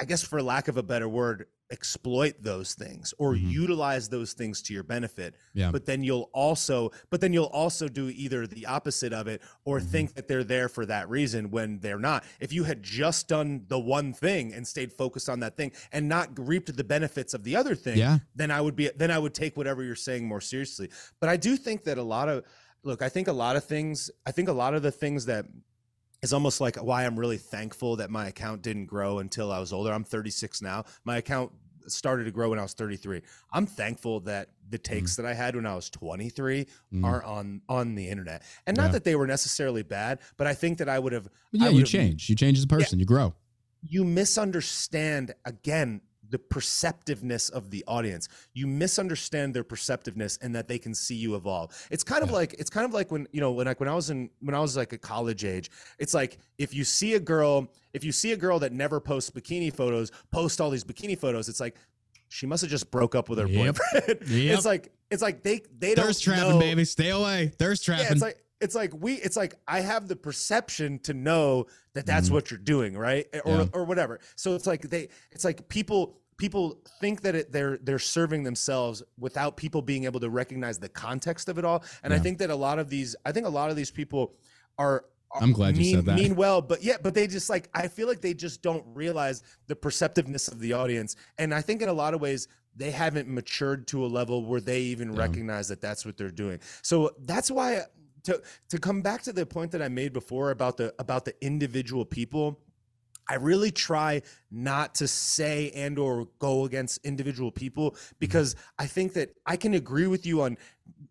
I guess, for lack of a better word, exploit those things or Mhm. utilize those things to your benefit Yeah. but then you'll also but then you'll also do either the opposite of it or Mhm. think that they're there for that reason when they're not if you had just done the one thing and stayed focused on that thing and not reaped the benefits of the other thing Yeah. then i would be then i would take whatever you're saying more seriously but i do think that a lot of look i think a lot of things i think a lot of the things that is almost like why I'm really thankful that my account didn't grow until I was older. I'm 36 now. My account started to grow when I was 33. I'm thankful that the takes that I had when I was 23 Mm. are on on the internet. And not Yeah. that they were necessarily bad, but I think that I would have yeah, I you change. You change as a person. You grow. you misunderstand again the perceptiveness of the audience you misunderstand their perceptiveness and that they can see you evolve it's kind of Yeah. like it's kind of like when you know when like when i was in when i was like a college age it's like if you see a girl if you see a girl that never posts bikini photos post all these bikini photos it's like she must have just broke up with her Yep. boyfriend Yep. it's like it's like they they don't Thirst trapping, know- baby. Stay away. Thirst yeah, trapping. it's like it's like we it's like I have the perception to know that that's Mhm. what you're doing, right? Or Yeah. or whatever. So it's like they it's like people people think that it, they're they're serving themselves without people being able to recognize the context of it all. And I think that a lot of these I think a lot of these people are are- I'm glad you mean, said that. Mean well, but yeah, but they just like I feel like they just don't realize the perceptiveness of the audience, and I think in a lot of ways they haven't matured to a level where they even Yeah. recognize that that's what they're doing. So that's why to to come back to the point that I made before about the about the individual people. I really try not to say and or go against individual people mm-hmm. because I think that I can agree with you on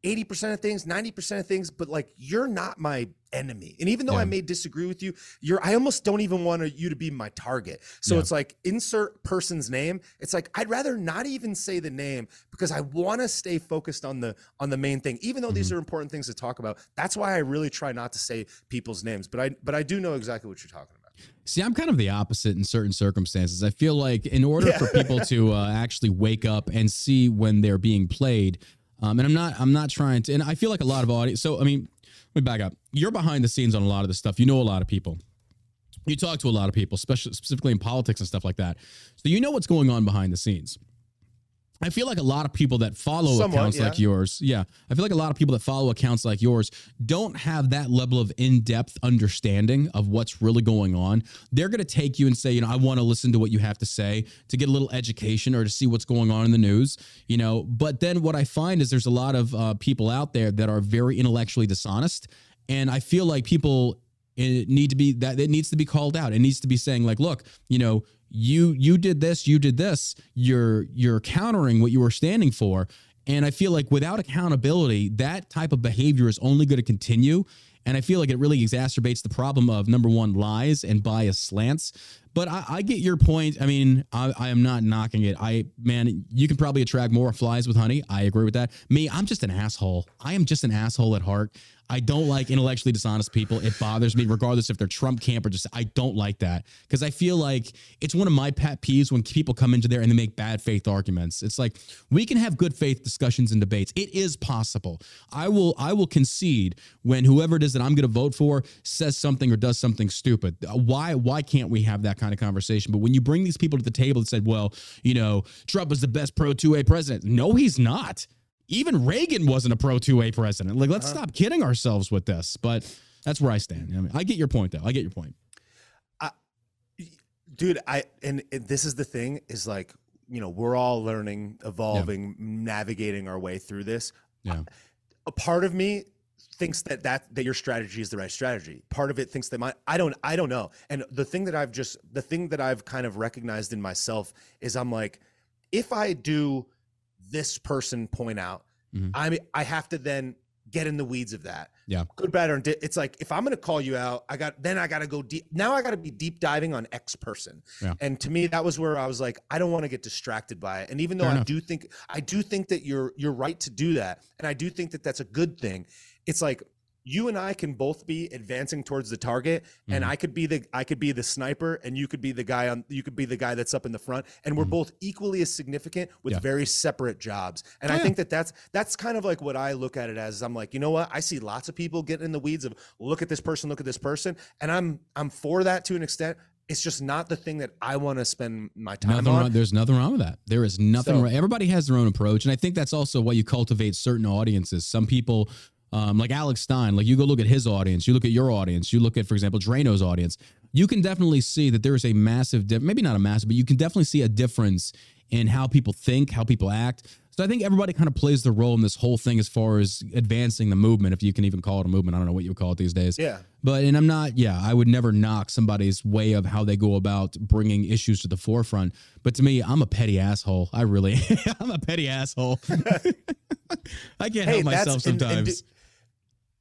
80% of things, 90% of things, but like you're not my enemy. And even though I may disagree with you, you're I almost don't even want you to be my target. So Yeah. it's like insert person's name. It's like I'd rather not even say the name because I want to stay focused on the on the main thing. Even though these Mm-hmm. are important things to talk about. That's why I really try not to say people's names, but I but I do know exactly what you're talking about. See, I'm kind of the opposite in certain circumstances. I feel like in order Yeah. for people to uh, actually wake up and see when they're being played, um, and I'm not, I'm not trying to, and I feel like a lot of audience. So, I mean, let me back up. You're behind the scenes on a lot of this stuff. You know a lot of people. You talk to a lot of people, especially specifically in politics and stuff like that. So you know what's going on behind the scenes. I feel like a lot of people that follow Somewhat, accounts like yours, yeah. I feel like a lot of people that follow accounts like yours don't have that level of in-depth understanding of what's really going on. They're going to take you and say, you know, I want to listen to what you have to say to get a little education or to see what's going on in the news, you know. But then what I find is there's a lot of uh, people out there that are very intellectually dishonest, and I feel like people it need to be that it needs to be called out. It needs to be saying like, look, you know, you you did this, you did this. You're you're countering what you were standing for. And I feel like without accountability, that type of behavior is only going to continue. And I feel like it really exacerbates the problem of number one, lies and bias slants. But I, I get your point. I mean, I, I, am not knocking it. I man, you can probably attract more flies with honey. I agree with that. Me, I'm just an asshole. I am just an asshole at heart. I don't like intellectually dishonest people. It bothers me, regardless if they're Trump camp or just. I don't like that because I feel like it's one of my pet peeves when people come into there and they make bad faith arguments. It's like we can have good faith discussions and debates. It is possible. I will. I will concede when whoever it is that I'm going to vote for says something or does something stupid. Why? Why can't we have that kind of conversation? But when you bring these people to the table and said, "Well, you know, Trump is the best pro 2A president," no, he's not even Reagan wasn't a pro 2A president. Like, let's uh-huh. stop kidding ourselves with this. But that's where I stand. I, mean, I get your point, though. I get your point. Dude, I, and, and, this is the thing is like, you know, we're all learning, evolving, yeah. navigating our way through this. Yeah. A part of me thinks that that that your strategy is the right strategy. Part of it thinks that my I don't I don't know. And the thing that I've just the thing that I've kind of recognized in myself is I'm like if I do this person point out. Mm-hmm. I I have to then get in the weeds of that. Yeah. Good, bad, or it's like if I'm going to call you out, I got then I got to go deep. Now I got to be deep diving on X person. Yeah. And to me, that was where I was like, I don't want to get distracted by it. And even though Fair I enough. do think I do think that you're you're right to do that, and I do think that that's a good thing. It's like you and I can both be advancing towards the target mm-hmm. and I could be the I could be the sniper and you could be the guy on you could be the guy that's up in the front and we're mm-hmm. both equally as significant with yeah. very separate jobs. And oh, I think that that's that's kind of like what I look at it as I'm like, you know what? I see lots of people getting in the weeds of look at this person, look at this person, and I'm I'm for that to an extent it's just not the thing that I want to spend my time nothing on. Wrong, there's nothing wrong with that. There is nothing so, wrong. Everybody has their own approach. And I think that's also why you cultivate certain audiences. Some people um, like Alex Stein, like you go look at his audience, you look at your audience, you look at, for example, Draino's audience, you can definitely see that there is a massive, di- maybe not a massive, but you can definitely see a difference in how people think, how people act. So I think everybody kind of plays the role in this whole thing as far as advancing the movement, if you can even call it a movement. I don't know what you would call it these days. Yeah. But, and I'm not, yeah, I would never knock somebody's way of how they go about bringing issues to the forefront. But to me, I'm a petty asshole. I really, I'm a petty asshole. I can't hey, help myself sometimes. And, and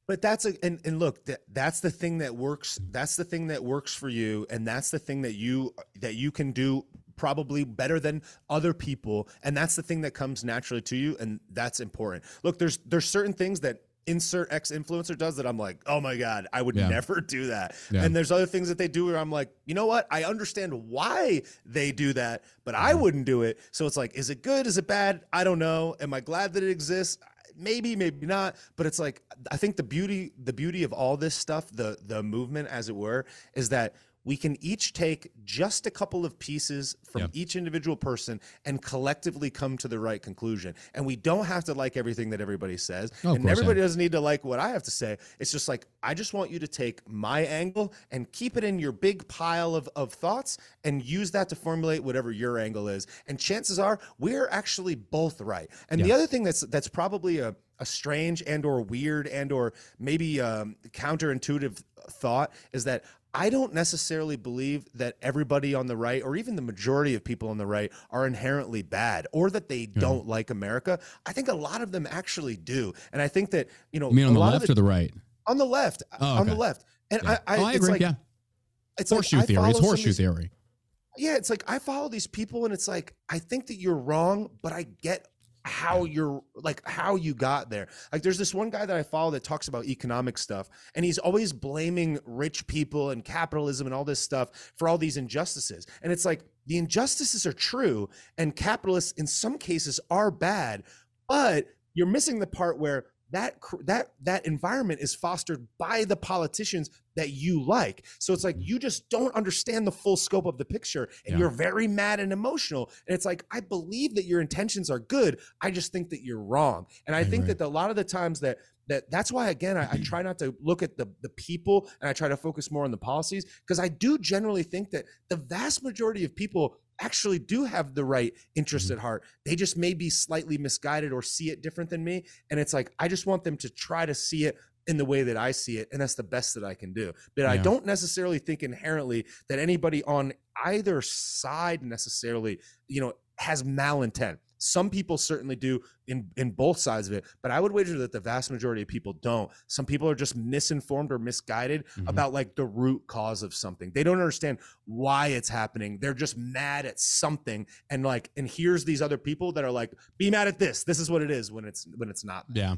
but that's a and, and look that that's the thing that works that's the thing that works for you and that's the thing that you that you can do probably better than other people and that's the thing that comes naturally to you and that's important look there's there's certain things that insert X influencer does that I'm like, oh my God, I would yeah. never do that. Yeah. And there's other things that they do where I'm like, you know what? I understand why they do that, but I mm-hmm. wouldn't do it. So it's like, is it good? Is it bad? I don't know. Am I glad that it exists? Maybe maybe not but it's like i think the beauty the beauty of all this stuff the the movement as it were is that we can each take just a couple of pieces from yep. each individual person and collectively come to the right conclusion. And we don't have to like everything that everybody says. Oh, and everybody doesn't need to like what I have to say. It's just like, I just want you to take my angle and keep it in your big pile of, of thoughts and use that to formulate whatever your angle is. And chances are we're actually both right. And yeah. the other thing that's that's probably a a strange and or weird and or maybe um, counterintuitive thought is that I don't necessarily believe that everybody on the right, or even the majority of people on the right, are inherently bad or that they yeah. don't like America. I think a lot of them actually do. And I think that, you know, you mean on the left the, or the right? On the left. Oh, okay. On the left. And yeah. I, I, oh, I agree. Like, yeah. It's horseshoe like theory. It's horseshoe theory. Yeah. It's like I follow these people and it's like, I think that you're wrong, but I get how you're like how you got there. Like there's this one guy that I follow that talks about economic stuff and he's always blaming rich people and capitalism and all this stuff for all these injustices. And it's like the injustices are true and capitalists in some cases are bad, but you're missing the part where that that that environment is fostered by the politicians that you like. So it's like mm. you just don't understand the full scope of the picture and yeah. you're very mad and emotional. And it's like i believe that your intentions are good i just think that you're wrong. And i right, think right. that a lot of the times that that that's why again I, I, mm-hmm. try not to look at the the people and I try to focus more on the policies because I do generally think that the vast majority of people actually do have the right interest mm-hmm. at heart. They just may be slightly misguided or see it different than me. And it's like, I just want them to try to see it in the way that I see it. And that's the best that I can do. But yeah. I don't necessarily think inherently that anybody on either side necessarily, you know, has malintent. Some people certainly do in in both sides of it, but I would wager that the vast majority of people don't. Some people are just misinformed or misguided Mhm. about like the root cause of something. They don't understand why it's happening. They're just mad at something and like and here's these other people that are like be mad at this. This is what it is when it's when it's not. Yeah.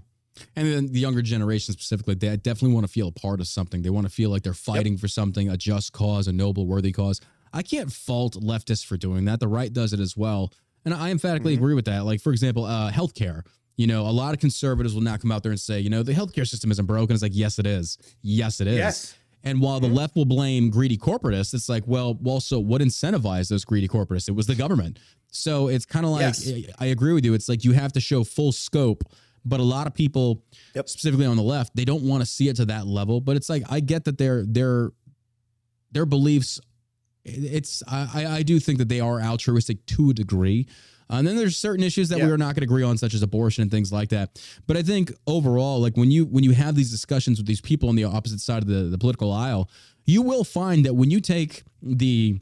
And then the younger generation specifically, they definitely want to feel a part of something. They want to feel like they're fighting for something, a just cause, a noble, worthy cause. I can't fault leftists for doing that. The right does it as well. And I emphatically Mhm. agree with that. Like, for example, uh, healthcare. You know, a lot of conservatives will now come out there and say, you know, the healthcare system isn't broken. It's like, yes, it is. Yes, it is. Yes. And while the Mhm. left will blame greedy corporatists, it's like, well, also, what incentivized those greedy corporatists? It was the government. So it's kind of like, Yes. I- I agree with you. It's like you have to show full scope. But a lot of people, Yep. specifically on the left, they don't want to see it to that level. But it's like I get that their their their beliefs. It's I I- do think that they are altruistic to a degree. Uh, and then there's certain issues that we are not going to agree on, such as abortion and things like that. But I think overall, like when you when you have these discussions with these people on the opposite side of the, the political aisle, you will find that when you take the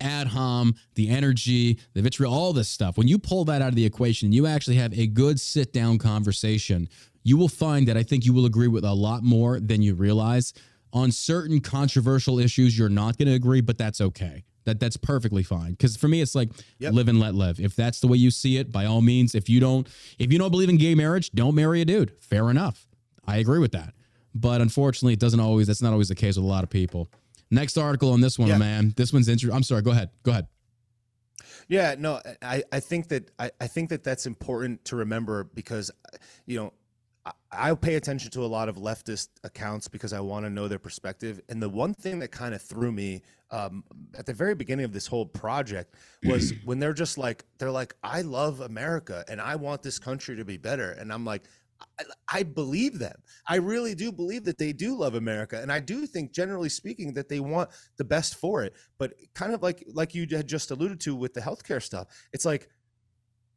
ad hom, the energy, the vitriol, all this stuff, when you pull that out of the equation, you actually have a good sit down conversation. You will find that I think you will agree with a lot more than you realize. On certain controversial issues, you're not going to agree, but that's okay. That that's perfectly fine. Because for me, it's like Yep. live and let live. If that's the way you see it, by all means. If you don't, if you don't believe in gay marriage, don't marry a dude. Fair enough. I agree with that. But unfortunately, it doesn't always. That's not always the case with a lot of people. Next article on this one, Yeah. man. This one's interesting. I'm sorry. Go ahead. Go ahead. Yeah, no, I, I think that I, I think that that's important to remember because, you know, I pay attention to a lot of leftist accounts because I want to know their perspective. And the one thing that kind of threw me um, at the very beginning of this whole project was when they're just like, they're like, I love America and I want this country to be better. And I'm like, I, I believe them. I really do believe that they do love America, and I do think, generally speaking, that they want the best for it. But kind of like like you had just alluded to with the healthcare stuff, it's like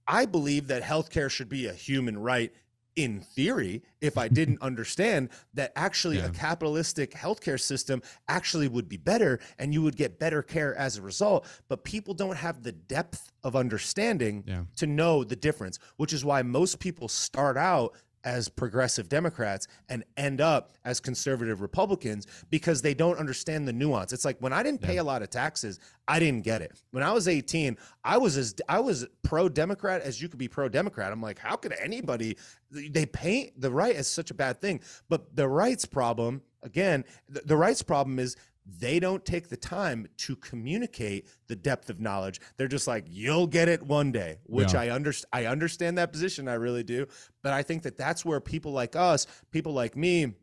I believe that healthcare should be a human right in theory if I didn't understand that actually Yeah. a capitalistic healthcare system actually would be better and you would get better care as a result. But people don't have the depth of understanding Yeah. to know the difference, which is why most people start out as progressive Democrats and end up as conservative Republicans because they don't understand the nuance. It's like when I didn't pay a lot of taxes, I didn't get it. When I was 18, I was as I was pro Democrat as you could be pro Democrat. I'm like, how could anybody they paint the right as such a bad thing? But the rights problem, again, the, the rights problem is they don't take the time to communicate the depth of knowledge. They're just like, you'll get it one day, which Yeah. I understand. I understand that position. I really do. But I think that that's where people like us, people like me,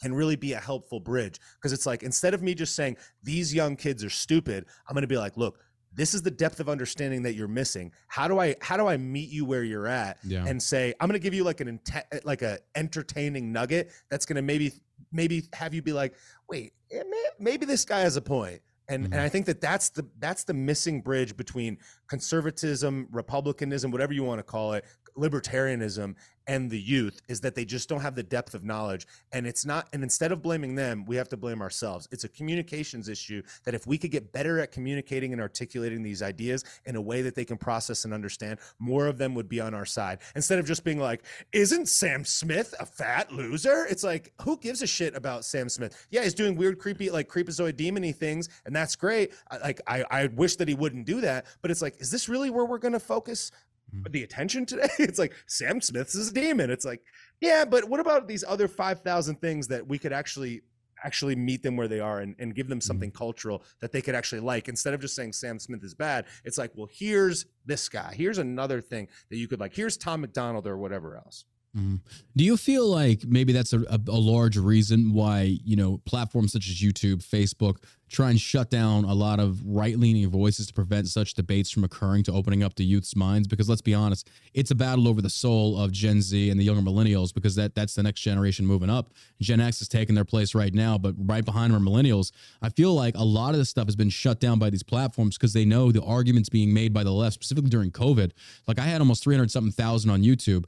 can really be a helpful bridge. Because it's like, instead of me just saying, these young kids are stupid, I'm going to be like, look, this is the depth of understanding that you're missing. How do I how do I meet you where you're at Yeah. and say I'm going to give you like an like a entertaining nugget that's going to maybe maybe have you be like, wait, eh, may- maybe this guy has a point. And, Mhm. and I think that that's the that's the missing bridge between conservatism, republicanism, whatever you want to call it, libertarianism, and the youth is that they just don't have the depth of knowledge. And it's not. And instead of blaming them, we have to blame ourselves. It's a communications issue that if we could get better at communicating and articulating these ideas in a way that they can process and understand, more of them would be on our side. Instead of just being like, "Isn't Sam Smith a fat loser?" It's like, who gives a shit about Sam Smith? Yeah, he's doing weird, creepy, like creepazoid demony things, and that's great. Like, I, I wish that he wouldn't do that. But it's like, is this really where we're going to focus Mm. the attention today? It's like Sam Smith's is a demon. It's like, yeah, but what about these other five thousand things that we could actually actually meet them where they are and, and give them mm. something cultural that they could actually like instead of just saying Sam Smith is bad. It's like, well, here's this guy. Here's another thing that you could like. Here's Tom MacDonald or whatever else. Mhm. Do you feel like maybe that's a, a, a large reason why you know platforms such as YouTube, Facebook try and shut down a lot of right-leaning voices to prevent such debates from occurring to opening up the youth's minds? Because let's be honest, it's a battle over the soul of Gen Z and the younger millennials because that that's the next generation moving up. Gen X is taking their place right now, but right behind them are millennials. I feel like a lot of this stuff has been shut down by these platforms because they know the arguments being made by the left, specifically during COVID. Like I had almost 300 something thousand on YouTube.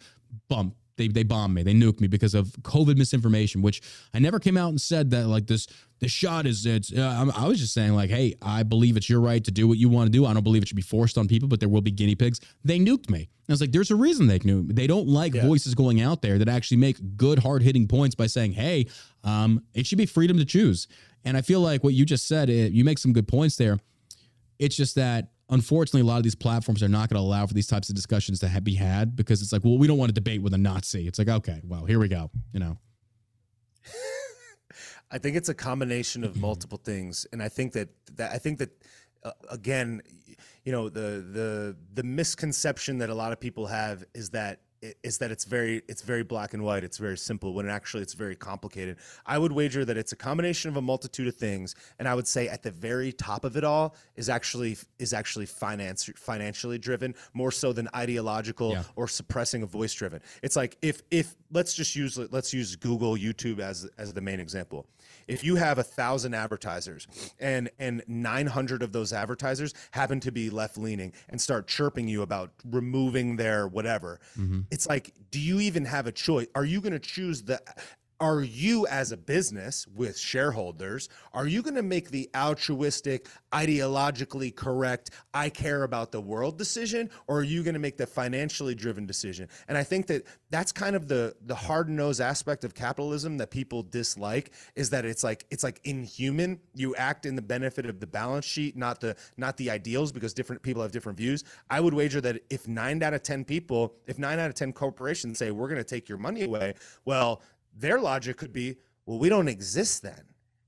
Bump they they bombed me, they nuked me because of COVID misinformation, which I never came out and said that like this the shot is it's. Uh, I was just saying like, hey, I believe it's your right to do what you want to do. I don't believe it should be forced on people, but there will be guinea pigs. They nuked me. I was like, there's a reason they knew. They don't like Yeah. voices going out there that actually make good hard hitting points by saying, hey, um, it should be freedom to choose. And I feel like what you just said, it, you make some good points there. It's just that unfortunately, a lot of these platforms are not going to allow for these types of discussions to ha- be had because it's like, well, we don't want to debate with a Nazi. It's like, okay, well, here we go. You know, I think it's a combination Mm-hmm. of multiple things, and I think that that I think that uh, again, you know, the the the misconception that a lot of people have is that is that it's very it's very black and white. It's very simple when actually it's very complicated. I would wager that it's a combination of a multitude of things and i would say at the very top of it all is actually is actually finance financially driven more so than ideological Yeah. or suppressing a voice driven. It's like if if let's just use let's use google youtube as as the main example if you have a thousand advertisers and and 900 of those advertisers happen to be left leaning and start chirping you about removing their whatever mm-hmm. it's like do you even have a choice? Are you going to choose the are you as a business with shareholders are you going to make the altruistic ideologically correct i care about the world decision or are you going to make the financially driven decision? And i think that that's kind of the the hard-nosed aspect of capitalism that people dislike is that it's like it's like inhuman. You act in the benefit of the balance sheet not the not the ideals because different people have different views. I would wager that if 9 out of 10 people if 9 out of 10 corporations say we're going to take your money away well their logic could be well we don't exist then.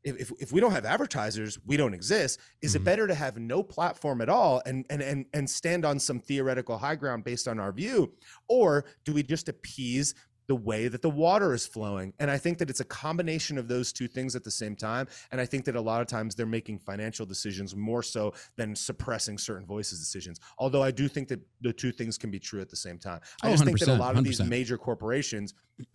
If, if, if we don't have advertisers we don't exist. Is it better to have no platform at all and, and and and stand on some theoretical high ground based on our view? Or do we just appease the way that the water is flowing? And i think that it's a combination of those two things at the same time. And i think that a lot of times they're making financial decisions more so than suppressing certain voices decisions. Although i do think that the two things can be true at the same time. I Oh, just think that a lot of these 100%. major corporations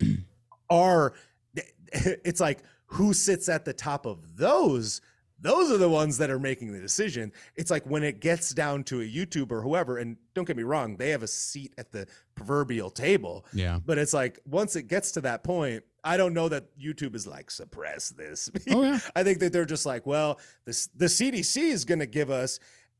are it's like who sits at the top of those those are the ones that are making the decision it's like when it gets down to a youtuber or whoever and don't get me wrong they have a seat at the proverbial table yeah. but it's like once it gets to that point i don't know that youtube is like suppress this Oh, yeah. i think that they're just like well this the cdc is going to give us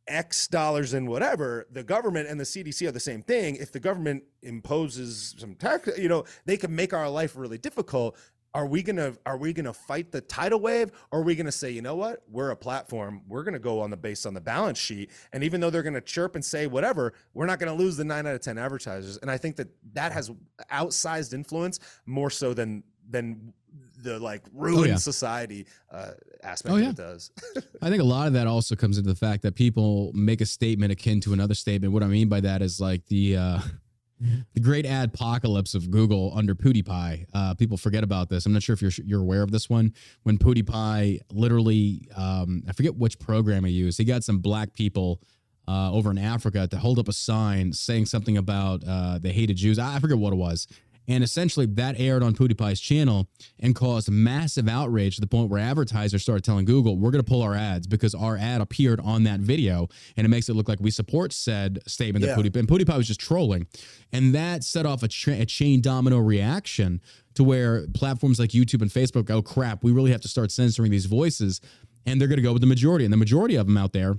X dollars and whatever, the government and the CDC are the same thing. If the government imposes some tax, you know, they can make our life really difficult. Are we gonna are we gonna fight the tidal wave or are we gonna say, you know what, we're a platform, we're gonna go on the base on the balance sheet, and even though they're gonna chirp and say whatever, we're not gonna lose the nine out of ten advertisers. And I think that that has outsized influence more so than than the like ruined yeah. society uh, aspect Oh, of yeah. it does. I think a lot of that also comes into the fact that people make a statement akin to another statement. What I mean by that is like the uh, the great apocalypse of Google under PewDiePie. Uh, people forget about this. I'm not sure if you're you're aware of this one. When PewDiePie literally, um, I forget which program he used. He got some black people. Uh, over in Africa, to hold up a sign saying something about uh, they hated Jews. I I forget what it was. And essentially, that aired on PewDiePie's channel and caused massive outrage to the point where advertisers started telling Google, we're going to pull our ads because our ad appeared on that video and it makes it look like we support said statement Yeah. that PewDiePie, and PewDiePie was just trolling. And that set off a, tra- a chain domino reaction to where platforms like YouTube and Facebook go, crap, we really have to start censoring these voices. And they're going to go with the majority. And the majority of them out there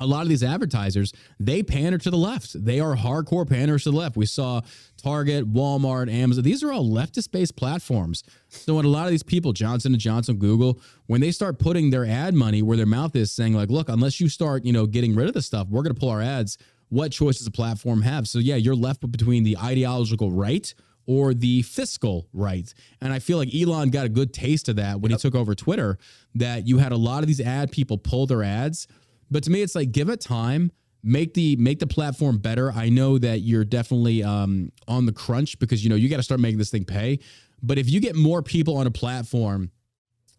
a lot of these advertisers they pander to the left. They are hardcore panders to the left. We saw target walmart amazon. These are all leftist based platforms. So when a lot of these people johnson and johnson google when they start putting their ad money where their mouth is saying like look unless you start you know getting rid of the stuff we're going to pull our ads what choice does a platform have? So yeah you're left between the ideological right or the fiscal right. And I feel like Elon got a good taste of that when he took over Twitter, that you had a lot of these ad people pull their ads. But to me, it's like give it time, make the make the platform better. I know that you're definitely um, on the crunch because you know you got to start making this thing pay. But if you get more people on a platform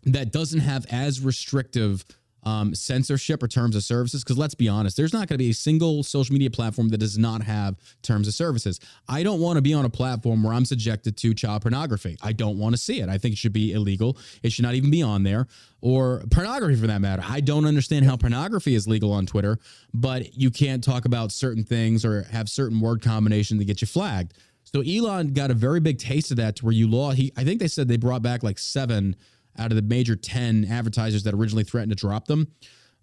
that doesn't have as restrictive um, censorship or terms of services. Because let's be honest, there's not going to be a single social media platform that does not have terms of services. I don't want to be on a platform where I'm subjected to child pornography. I don't want to see it. I think it should be illegal. It should not even be on there, or pornography for that matter. I don't understand how pornography is legal on Twitter, but you can't talk about certain things or have certain word combination that get you flagged. So Elon got a very big taste of that to where you lost. He, I think they said they brought back like seven out of the major 10 advertisers that originally threatened to drop them.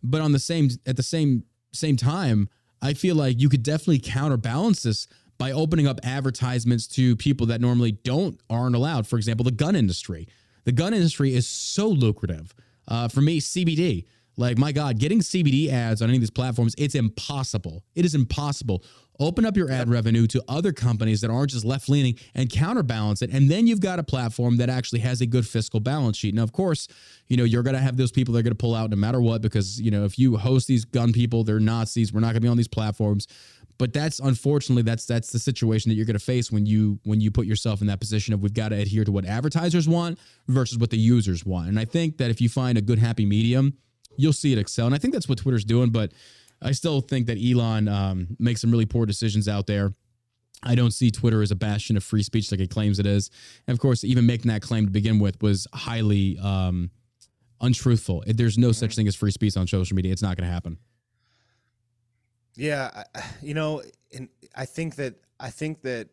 But on the same, at the same, same time, I feel like you could definitely counterbalance this by opening up advertisements to people that normally don't aren't allowed. For example, the gun industry. The gun industry is so lucrative. Uh, for me, CBD. Like, my God, getting CBD ads on any of these platforms, it's impossible. It is impossible. Open up your ad revenue to other companies that aren't just left leaning and counterbalance it. And then you've got a platform that actually has a good fiscal balance sheet. Now, of course, you know, you're going to have those people that are going to pull out no matter what, because, you know, if you host these gun people, they're Nazis. We're not going to be on these platforms. But that's unfortunately that's that's the situation that you're going to face when you when you put yourself in that position of we've got to adhere to what advertisers want versus what the users want. And I think that if you find a good happy medium, you'll see it excel. And I think that's what Twitter's doing. But I still think that Elon um, makes some really poor decisions out there. I don't see Twitter as a bastion of free speech like it claims it is. And of course, even making that claim to begin with was highly um, untruthful. There's no such thing as free speech on social media. It's not going to happen. Yeah, you know, and I think that I think that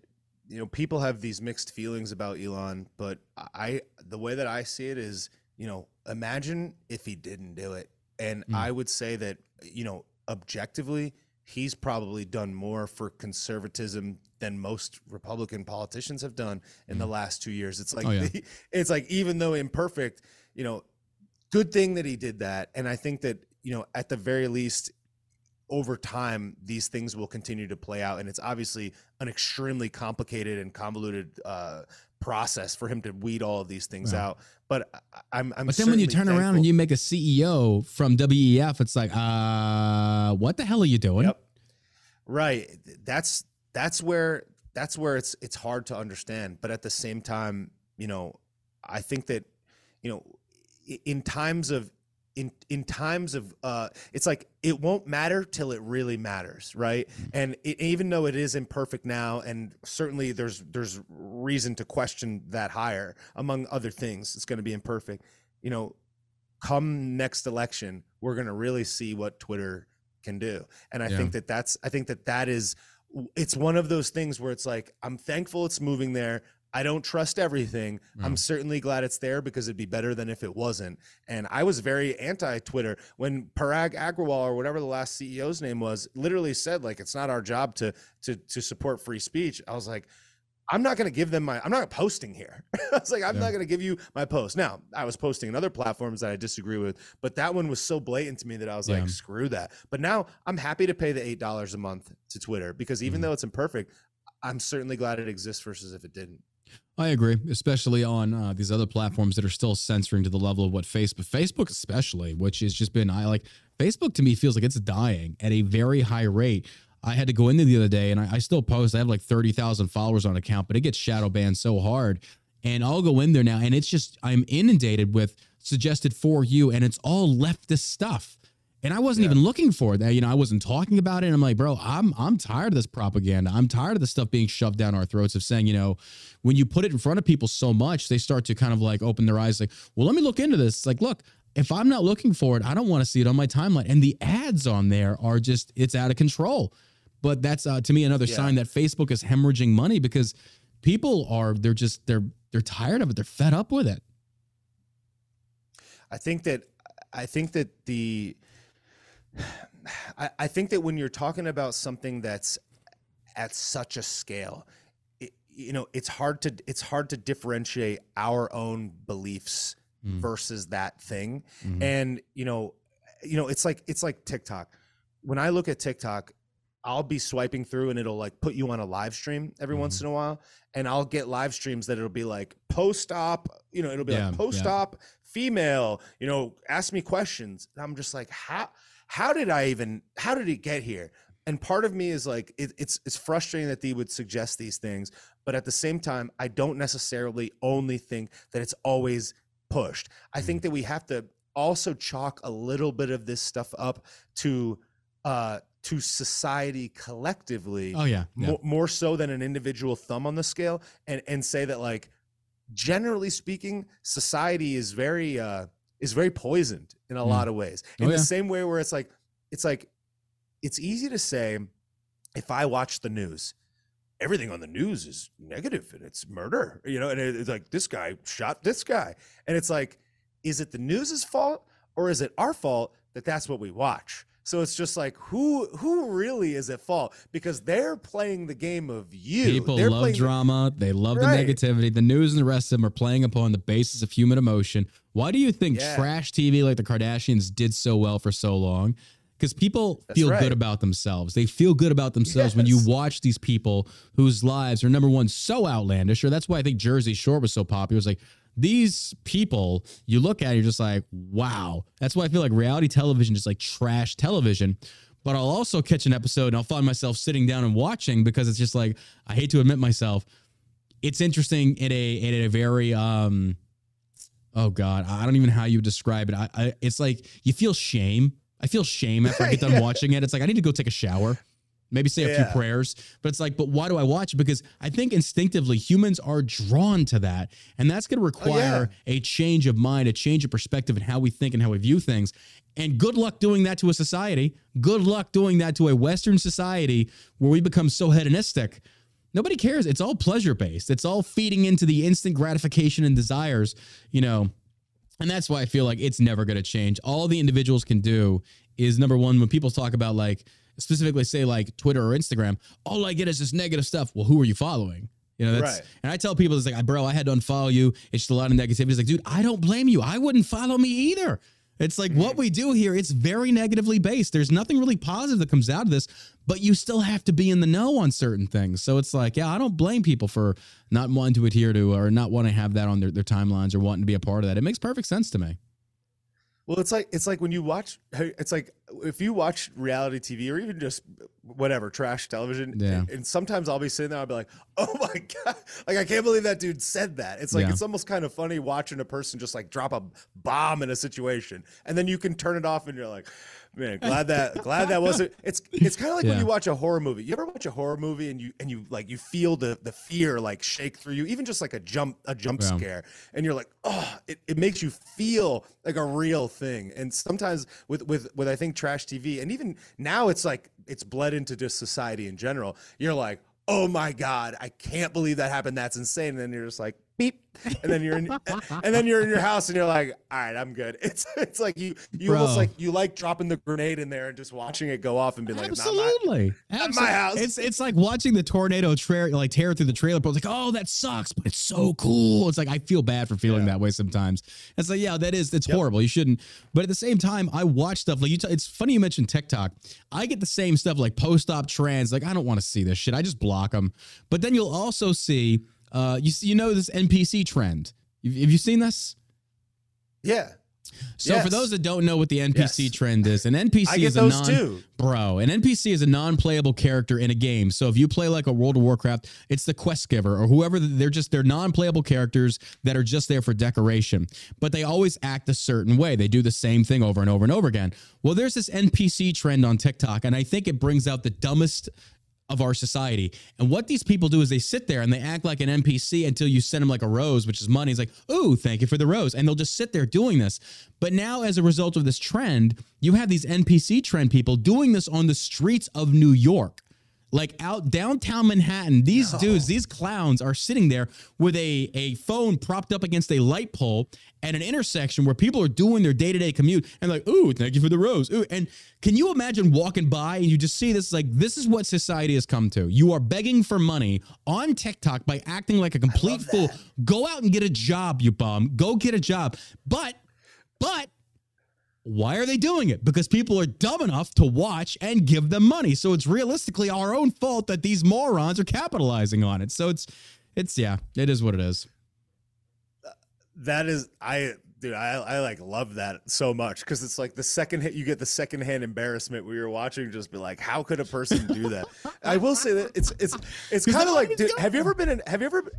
you know people have these mixed feelings about Elon, but I the way that I see it is, you know, imagine if he didn't do it, and mm. I would say that you know objectively he's probably done more for conservatism than most Republican politicians have done in mm. the last two years. It's like oh, yeah. it's like even though imperfect, you know, good thing that he did that, and I think that you know at the very least over time these things will continue to play out and it's obviously an extremely complicated and convoluted uh, process for him to weed all of these things out but i'm, I'm but then when you turn thankful. around and you make a ceo from wef it's like uh what the hell are you doing yep. right that's that's where that's where it's it's hard to understand but at the same time you know i think that you know in times of in in times of uh it's like it won't matter till it really matters right mm-hmm. and it, even though it is imperfect now and certainly there's there's reason to question that higher among other things it's going to be imperfect you know come next election we're going to really see what twitter can do and i yeah. think that that's i think that that is it's one of those things where it's like i'm thankful it's moving there I don't trust everything. Mm. I'm certainly glad it's there because it'd be better than if it wasn't. And I was very anti Twitter when Parag Agrawal or whatever the last CEO's name was literally said like it's not our job to to to support free speech. I was like, I'm not going to give them my, I'm not posting here. I was like, I'm yeah. not going to give you my post. Now, I was posting in other platforms that I disagree with, but that one was so blatant to me that I was yeah. like, screw that. But now I'm happy to pay the $8 a month to Twitter because even mm-hmm. though it's imperfect, I'm certainly glad it exists versus if it didn't. I agree, especially on uh, these other platforms that are still censoring to the level of what Facebook, Facebook especially, which has just been, I like Facebook to me feels like it's dying at a very high rate. I had to go in there the other day and I, I still post. I have like 30,000 followers on account, but it gets shadow banned so hard. And I'll go in there now and it's just, I'm inundated with suggested for you and it's all leftist stuff. And I wasn't yeah. even looking for that. You know, I wasn't talking about it. And I'm like, bro, I'm I'm tired of this propaganda. I'm tired of the stuff being shoved down our throats of saying, you know, when you put it in front of people so much, they start to kind of like open their eyes, like, well, let me look into this. It's like, look, if I'm not looking for it, I don't want to see it on my timeline. And the ads on there are just, it's out of control. But that's uh, to me another yeah. sign that Facebook is hemorrhaging money because people are, they're just, they're, they're tired of it. They're fed up with it. I think that, I think that the, I, I think that when you're talking about something that's at such a scale, it, you know, it's hard to it's hard to differentiate our own beliefs mm. versus that thing. Mm-hmm. And you know, you know, it's like it's like TikTok. When I look at TikTok, I'll be swiping through and it'll like put you on a live stream every mm-hmm. once in a while. And I'll get live streams that it'll be like post op, you know, it'll be yeah, like post op yeah. female, you know, ask me questions. And I'm just like, how how did I even how did it get here? And part of me is like it, it's it's frustrating that they would suggest these things, but at the same time, I don't necessarily only think that it's always pushed. I think mm-hmm. that we have to also chalk a little bit of this stuff up to uh to society collectively. Oh yeah, yeah. More, more so than an individual thumb on the scale, and and say that like generally speaking, society is very uh is very poisoned in a mm. lot of ways. In oh, the yeah. same way where it's like, it's like, it's easy to say, if I watch the news, everything on the news is negative and it's murder, you know, and it's like this guy shot this guy. And it's like, is it the news's fault or is it our fault that that's what we watch? So it's just like who who really is at fault because they're playing the game of you. People They're love playing the- drama. They love Right. the negativity. The news and the rest of them are playing upon the basis of human emotion. Why do you think Yeah. trash TV like the Kardashians did so well for so long? Because people That's feel right. good about themselves. They feel good about themselves when you watch these people whose lives are number one so outlandish. Or that's why I think Jersey Shore was so popular. It's like these people you look at, you're just like, wow. That's why I feel like reality television is like trash television. But I'll also catch an episode and I'll find myself sitting down and watching because it's just like I hate to admit myself. It's interesting in a in a very um oh god I don't even know how you would describe it. I, I it's like you feel shame. I feel shame after I get done Yeah. watching it. It's like I need to go take a shower. Maybe say a Yeah. few prayers, but it's like, but why do I watch it? Because I think instinctively humans are drawn to that. And that's going to oh, require a change of mind, a change of perspective in how we think and how we view things. And good luck doing that to a society. Good luck doing that to a Western society where we become so hedonistic. Nobody cares. It's all pleasure based. It's all feeding into the instant gratification and desires, you know. And that's why I feel like it's never going to change. All the individuals can do is number one, when people talk about like, specifically say like Twitter or Instagram, all I get is this negative stuff. Well, who are you following? You know, that's, Right. and I tell people, it's like, bro, I had to unfollow you. It's just a lot of negativity. It's like, dude, I don't blame you. I wouldn't follow me either. It's like mm. what we do here, it's very negatively based. There's nothing really positive that comes out of this, but you still have to be in the know on certain things. So it's like, yeah, I don't blame people for not wanting to adhere to or not wanting to have that on their, their timelines or wanting to be a part of that. It makes perfect sense to me. Well, it's like it's like when you watch. It's like if you watch reality TV or even just whatever trash television. Yeah. And, and sometimes I'll be sitting there. I'll be like, "Oh my god!" Like I can't believe that dude said that. It's like Yeah. it's almost kind of funny watching a person just like drop a bomb in a situation, and then you can turn it off, and you're like, "Man, glad that glad that wasn't." It's it's kind of like Yeah. when you watch a horror movie. You ever watch a horror movie and you and you like you feel the the fear like shake through you, even just like a jump a jump scare, and you're like, "Oh!" It, it makes you feel like a real thing. And sometimes with with with I think trash TV, and even now it's like it's bled into just society in general. You're like, oh my god, I can't believe that happened. That's insane. And then you're just like beep, and then you're in, and then you're in your house and you're like, all right, I'm good. It's it's like you you almost like you like dropping the grenade in there and just watching it go off and be like, "Not my-" Absolutely. my house. It's it's like watching the tornado tra- like tear through the trailer park. It's like, oh, that sucks, but it's so cool. It's like I feel bad for feeling Yeah. that way sometimes. It's like, yeah, that is it's horrible. You shouldn't. But at the same time, I watch stuff like you. T- it's funny you mentioned TikTok. I get the same stuff like post op trends. Like I don't want to see this shit. I just block them. But then you'll also see, uh, you see, you know this NPC trend. Have you seen this? yeah. So for those that don't know what the NPC Yes. trend is, an NPC I get is a those non too. bro. An NPC is a non-playable character in a game. So if you play like a World of Warcraft, it's the quest giver or whoever. They're just they're non-playable characters that are just there for decoration, but they always act a certain way. They do the same thing over and over and over again. Well, there's this NPC trend on TikTok, and I think it brings out the dumbest of our society. And what these people do is they sit there and they act like an NPC until you send them like a rose, which is money. It's like, ooh, thank you for the rose. And they'll just sit there doing this. But now, as a result of this trend, you have these NPC trend people doing this on the streets of New York. Like out downtown Manhattan, these dudes, these clowns are sitting there with a, a phone propped up against a light pole at an intersection where people are doing their day to day commute and like, ooh, thank you for the rose. Ooh. And can you imagine walking by and you just see this? Like, this is what society has come to. You are begging for money on TikTok by acting like a complete fool. Go out and get a job, you bum. Go get a job. But, but, why are they doing it? Because people are dumb enough to watch and give them money. So it's realistically our own fault that these morons are capitalizing on it. So it's it's yeah, it is what it is. That is, I, dude, I, I like love that so much because it's like the second hit, you get the second hand embarrassment where you're watching, just be like, how could a person do that? I will say that it's, it's, it's kind of like, dude, have you ever been in, have you ever,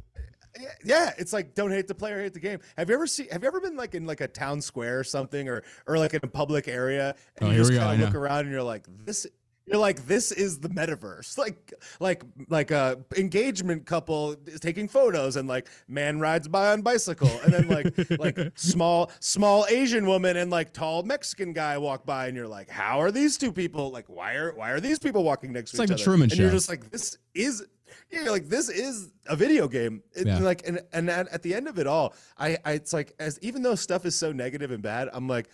yeah, it's like don't hate the player, hate the game. Have you ever seen? Have you ever been like in like a town square or something, or or like in a public area, and Oh, you just kind of look around and you're like, this. You're like, this is the metaverse. Like, like, like a engagement couple is taking photos, and like, man rides by on bicycle, and then like, like small, small Asian woman and like tall Mexican guy walk by, and you're like, how are these two people? Like, why are why are these people walking next It's to like each the other? Truman and you're just like, this is you're like this is a video game It- Yeah. like and and at, at the end of it all I, I it's like as even though stuff is so negative and bad i'm like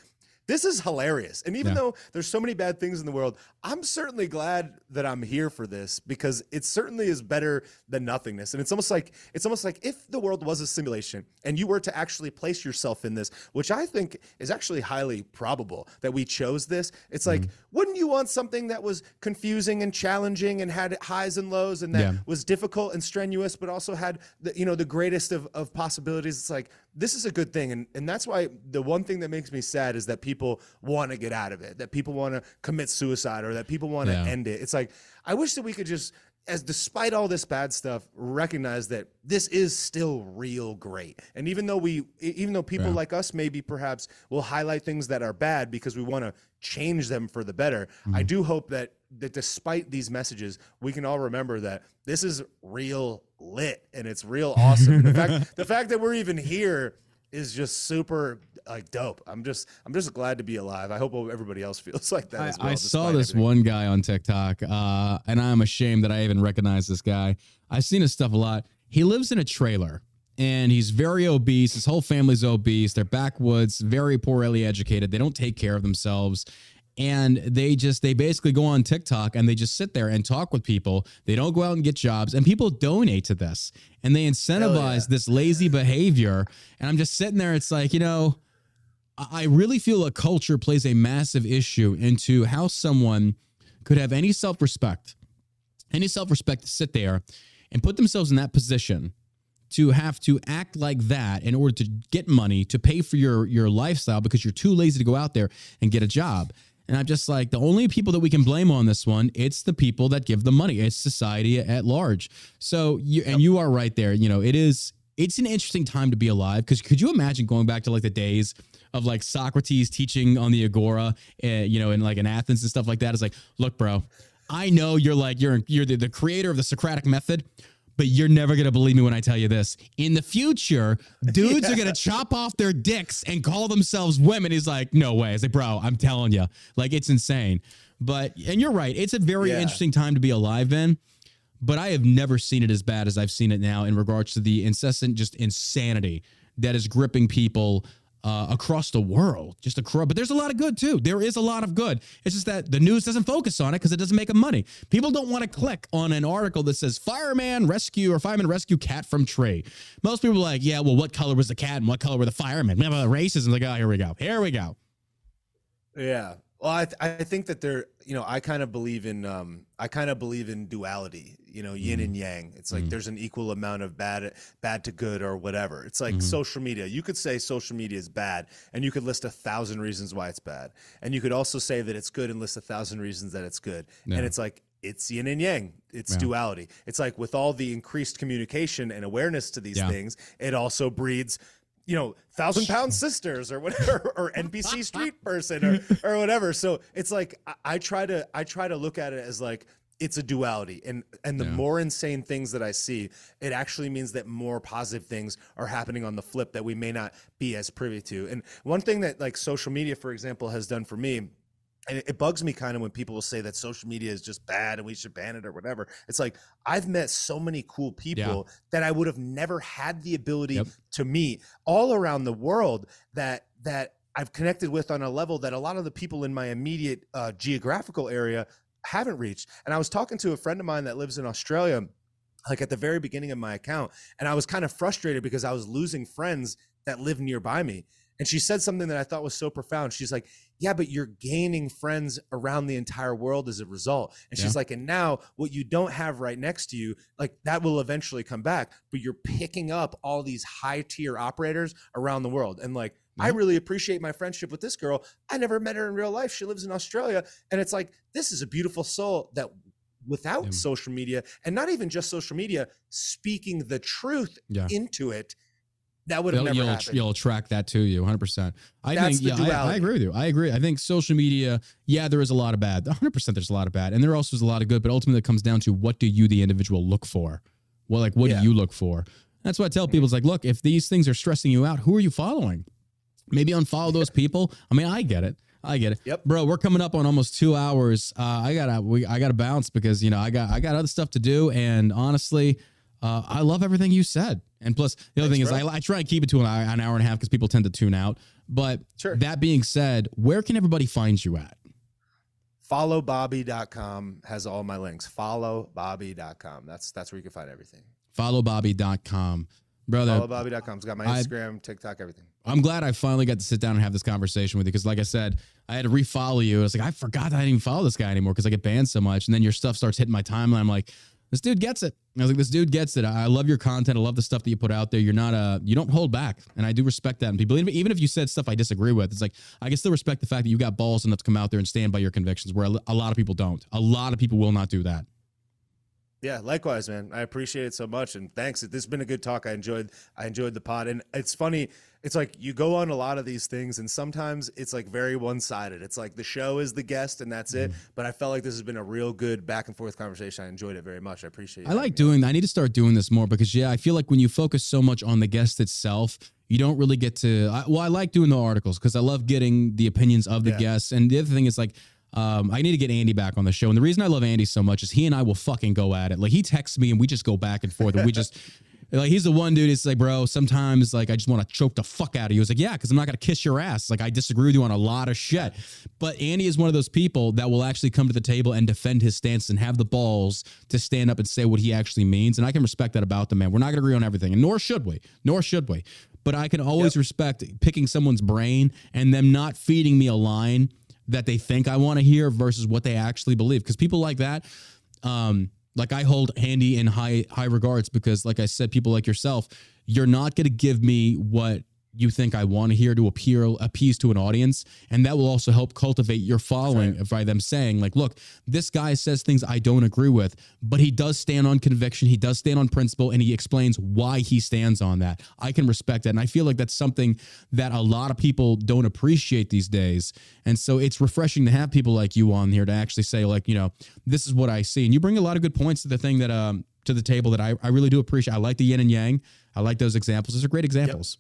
this is hilarious and even Yeah. though there's so many bad things in the world i'm certainly glad that i'm here for this because it certainly is better than nothingness and it's almost like it's almost like if the world was a simulation and you were to actually place yourself in this which i think is actually highly probable that we chose this it's like Mm-hmm. Wouldn't you want something that was confusing and challenging and had highs and lows and that Yeah. was difficult and strenuous, but also had the you know the greatest of, of possibilities. It's like this is a good thing, and and that's why the one thing that makes me sad is that people want to get out of it, that people want to commit suicide, or that people want to Yeah. end it. It's like I wish that we could just. As despite all this bad stuff, recognize that this is still real great. And even though we, even though people Yeah. like us maybe perhaps will highlight things that are bad because we want to change them for the better, I mm-hmm. do hope that that despite these messages, we can all remember that this is real lit and it's real awesome. The fact the fact that we're even here is just super like dope. I'm just I'm just glad to be alive. I hope everybody else feels like that I, as well. I saw this everything. one guy on TikTok, uh, and I'm ashamed that I even recognize this guy. I've seen his stuff a lot. He lives in a trailer and he's very obese. His whole family's obese. They're backwoods, very poorly educated. They don't take care of themselves. And they just, they basically go on TikTok and they just sit there and talk with people. They don't go out and get jobs, and people donate to this and they incentivize this lazy behavior. And I'm just sitting there, it's like, you know, I really feel a culture plays a massive issue into how someone could have any self respect, any self respect to sit there and put themselves in that position to have to act like that in order to get money to pay for your your lifestyle because you're too lazy to go out there and get a job. And I'm just like the only people that we can blame on this one, it's the people that give the money. It's society at large. So you and you are right there. You know, it is it's an interesting time to be alive because could you imagine going back to like the days of like Socrates teaching on the agora, uh, you know, in like in Athens and stuff like that? It's like, look, bro, I know you're like you're you're the, the creator of the Socratic method, but you're never gonna believe me when I tell you this. In the future, dudes are gonna chop off their dicks and call themselves women. He's like, no way. I was like, bro, I'm telling you, like it's insane. But and you're right, it's a very Yeah. interesting time to be alive in. But I have never seen it as bad as I've seen it now in regards to the incessant just insanity that is gripping people uh, across the world. Just a across, but there's a lot of good too. There is a lot of good. It's just that the news doesn't focus on it because it doesn't make them money. People don't want to click on an article that says fireman rescue or fireman rescue cat from tree. Most people are like, yeah, well, what color was the cat and what color were the firemen? Blah, blah, blah, Racism. Like, oh, here we go. Here we go. Yeah. Well, I, th- I think that there, you know, I kind of believe in, um, I kind of believe in duality, you know, yin and mm-hmm. yang. It's like mm-hmm. there's an equal amount of bad, bad to good or whatever. It's like mm-hmm. social media. You could say social media is bad and you could list a thousand reasons why it's bad. And you could also say that it's good and list a thousand reasons that it's good. Yeah. And it's like, it's yin and yang. It's Yeah. duality. It's like with all the increased communication and awareness to these Yeah. things, it also breeds you know, thousand pound sisters or whatever, or NPC street person or, or whatever. So it's like I, I try to I try to look at it as like it's a duality, and and the Yeah. more insane things that I see, it actually means that more positive things are happening on the flip that we may not be as privy to. And one thing that like social media, for example, has done for me. And it, it bugs me kind of when people will say that social media is just bad and we should ban it or whatever. It's like I've met so many cool people that I would have never had the ability Yep. to meet all around the world that that I've connected with on a level that a lot of the people in my immediate uh, geographical area haven't reached. And I was talking to a friend of mine that lives in Australia, like at the very beginning of my account, and I was kind of frustrated because I was losing friends that live nearby me. And she said something that I thought was so profound. She's like, Yeah, but you're gaining friends around the entire world as a result. And she's Yeah. like, And now what you don't have right next to you, like that will eventually come back, but you're picking up all these high tier operators around the world. And like, I really appreciate my friendship with this girl. I never met her in real life. She lives in Australia. And it's like, this is a beautiful soul that without Yeah. social media and not even just social media, speaking the truth Yeah. into it, that would have never you'll, happened. you'll attract that to you 100%. I That's think, yeah, I, I agree with you. I agree. I think social media, yeah, there is a lot of bad. 100% there's a lot of bad. And there also is a lot of good, but ultimately it comes down to what do you, the individual, look for? Well, like, what Yeah. do you look for? That's what I tell people. It's like, look, if these things are stressing you out, who are you following? Maybe unfollow those people. I mean, I get it. I get it. Yep. bro. We're coming up on almost two hours. Uh, I gotta, we, I gotta bounce because you know I got, I got other stuff to do, and honestly, uh, I love everything you said. And plus, the other Thanks, thing is. I, I try to keep it to an hour, an hour and a half because people tend to tune out. But Sure. that being said, where can everybody find you at? Followbobby.com has all my links. Followbobby.com. That's that's where you can find everything. Followbobby.com. Brother, Followbobby.com. It's got my I- Instagram, TikTok, everything. I'm glad I finally got to sit down and have this conversation with you because, like I said, I had to refollow you. I was like, I forgot that I didn't even follow this guy anymore because I get banned so much. And then your stuff starts hitting my timeline. I'm like, this dude gets it. I was like, this dude gets it. I love your content. I love the stuff that you put out there. You're not a, you don't hold back, and I do respect that. And people, even if you said stuff I disagree with, it's like I can still respect the fact that you got balls enough to come out there and stand by your convictions, where a lot of people don't. A lot of people will not do that. Yeah, likewise, man. I appreciate it so much, and thanks. This has been a good talk. I enjoyed. I enjoyed the pod, and it's funny. It's like you go on a lot of these things, and sometimes it's like very one sided. It's like the show is the guest, and that's it. Mm-hmm. But I felt like this has been a real good back and forth conversation. I enjoyed it very much. I appreciate. It. I like doing. I need to start doing this more because yeah, I feel like when you focus so much on the guest itself, you don't really get to. I, well, I like doing the articles because I love getting the opinions of the Yeah. guests. And the other thing is like. Um, I need to get Andy back on the show, and the reason I love Andy so much is he and I will fucking go at it. Like he texts me, and we just go back and forth, and we just like he's the one dude. It's like, bro, sometimes like I just want to choke the fuck out of you. It's like, yeah, because I'm not gonna kiss your ass. Like I disagree with you on a lot of shit. But Andy is one of those people that will actually come to the table and defend his stance and have the balls to stand up and say what he actually means. And I can respect that about the man. We're not gonna agree on everything, and nor should we. Nor should we. But I can always respect picking someone's brain and them not feeding me a line that they think I want to hear versus what they actually believe. Because people like that, um, like I hold Andy in high high regards because, like I said, people like yourself, you're not going to give me what you think I want to hear to appear appease to an audience, and that will also help cultivate your following by them saying, like, look, this guy says things I don't agree with, but he does stand on conviction, he does stand on principle, and he explains why he stands on that. I can respect that, and I feel like that's something that a lot of people don't appreciate these days, and so it's refreshing to have people like you on here to actually say, like, you know, this is what I see, and you bring a lot of good points to the thing that um to the table that I, I really do appreciate. I like the yin and yang. I like those examples. Those are great examples.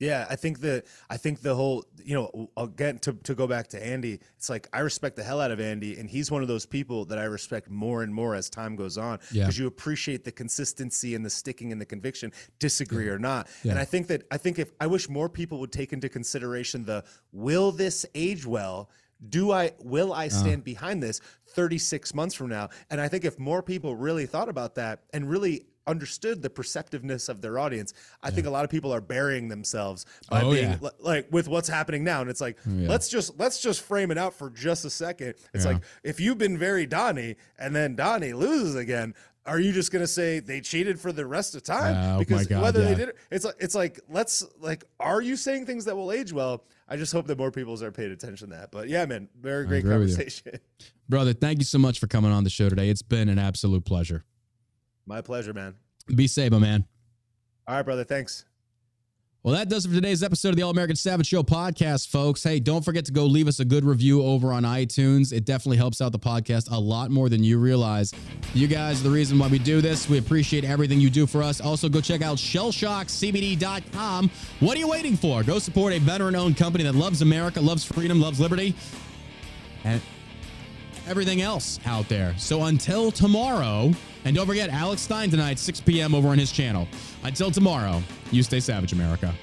Yeah, I think the I think the whole you know again to to go back to Andy, it's like I respect the hell out of Andy, and he's one of those people that I respect more and more as time goes on Yeah. because you appreciate the consistency and the sticking and the conviction, disagree or not. Yeah. And I think that I think if I wish more people would take into consideration the will this age well. Do I will Uh-huh. I stand behind this 36 months from now? And I think if more people really thought about that and really understood the perceptiveness of their audience, I think a lot of people are burying themselves by Oh, being yeah. li- like with what's happening now. And it's like, yeah. let's just let's just frame it out for just a second. It's Yeah. like if you've been very Donnie and then Donnie loses again. Are you just gonna say they cheated for the rest of time? Oh, my because God, whether yeah. they did it, it's like it's like let's like, are you saying things that will age well? I just hope that more people are paying attention to that. But yeah, man, very great agree with you. conversation. Brother, thank you so much for coming on the show today. It's been an absolute pleasure. My pleasure, man. Be safe, my man. All right, brother. Thanks. Well, that does it for today's episode of the All American Savage Show podcast, folks. Hey, don't forget to go leave us a good review over on iTunes. It definitely helps out the podcast a lot more than you realize. You guys are the reason why we do this. We appreciate everything you do for us. Also, go check out shellshockcbd.com. What are you waiting for? Go support a veteran owned company that loves America, loves freedom, loves liberty, and everything else out there. So until tomorrow, and don't forget Alex Stein tonight, 6 p.m. over on his channel. Until tomorrow, you stay savage, America.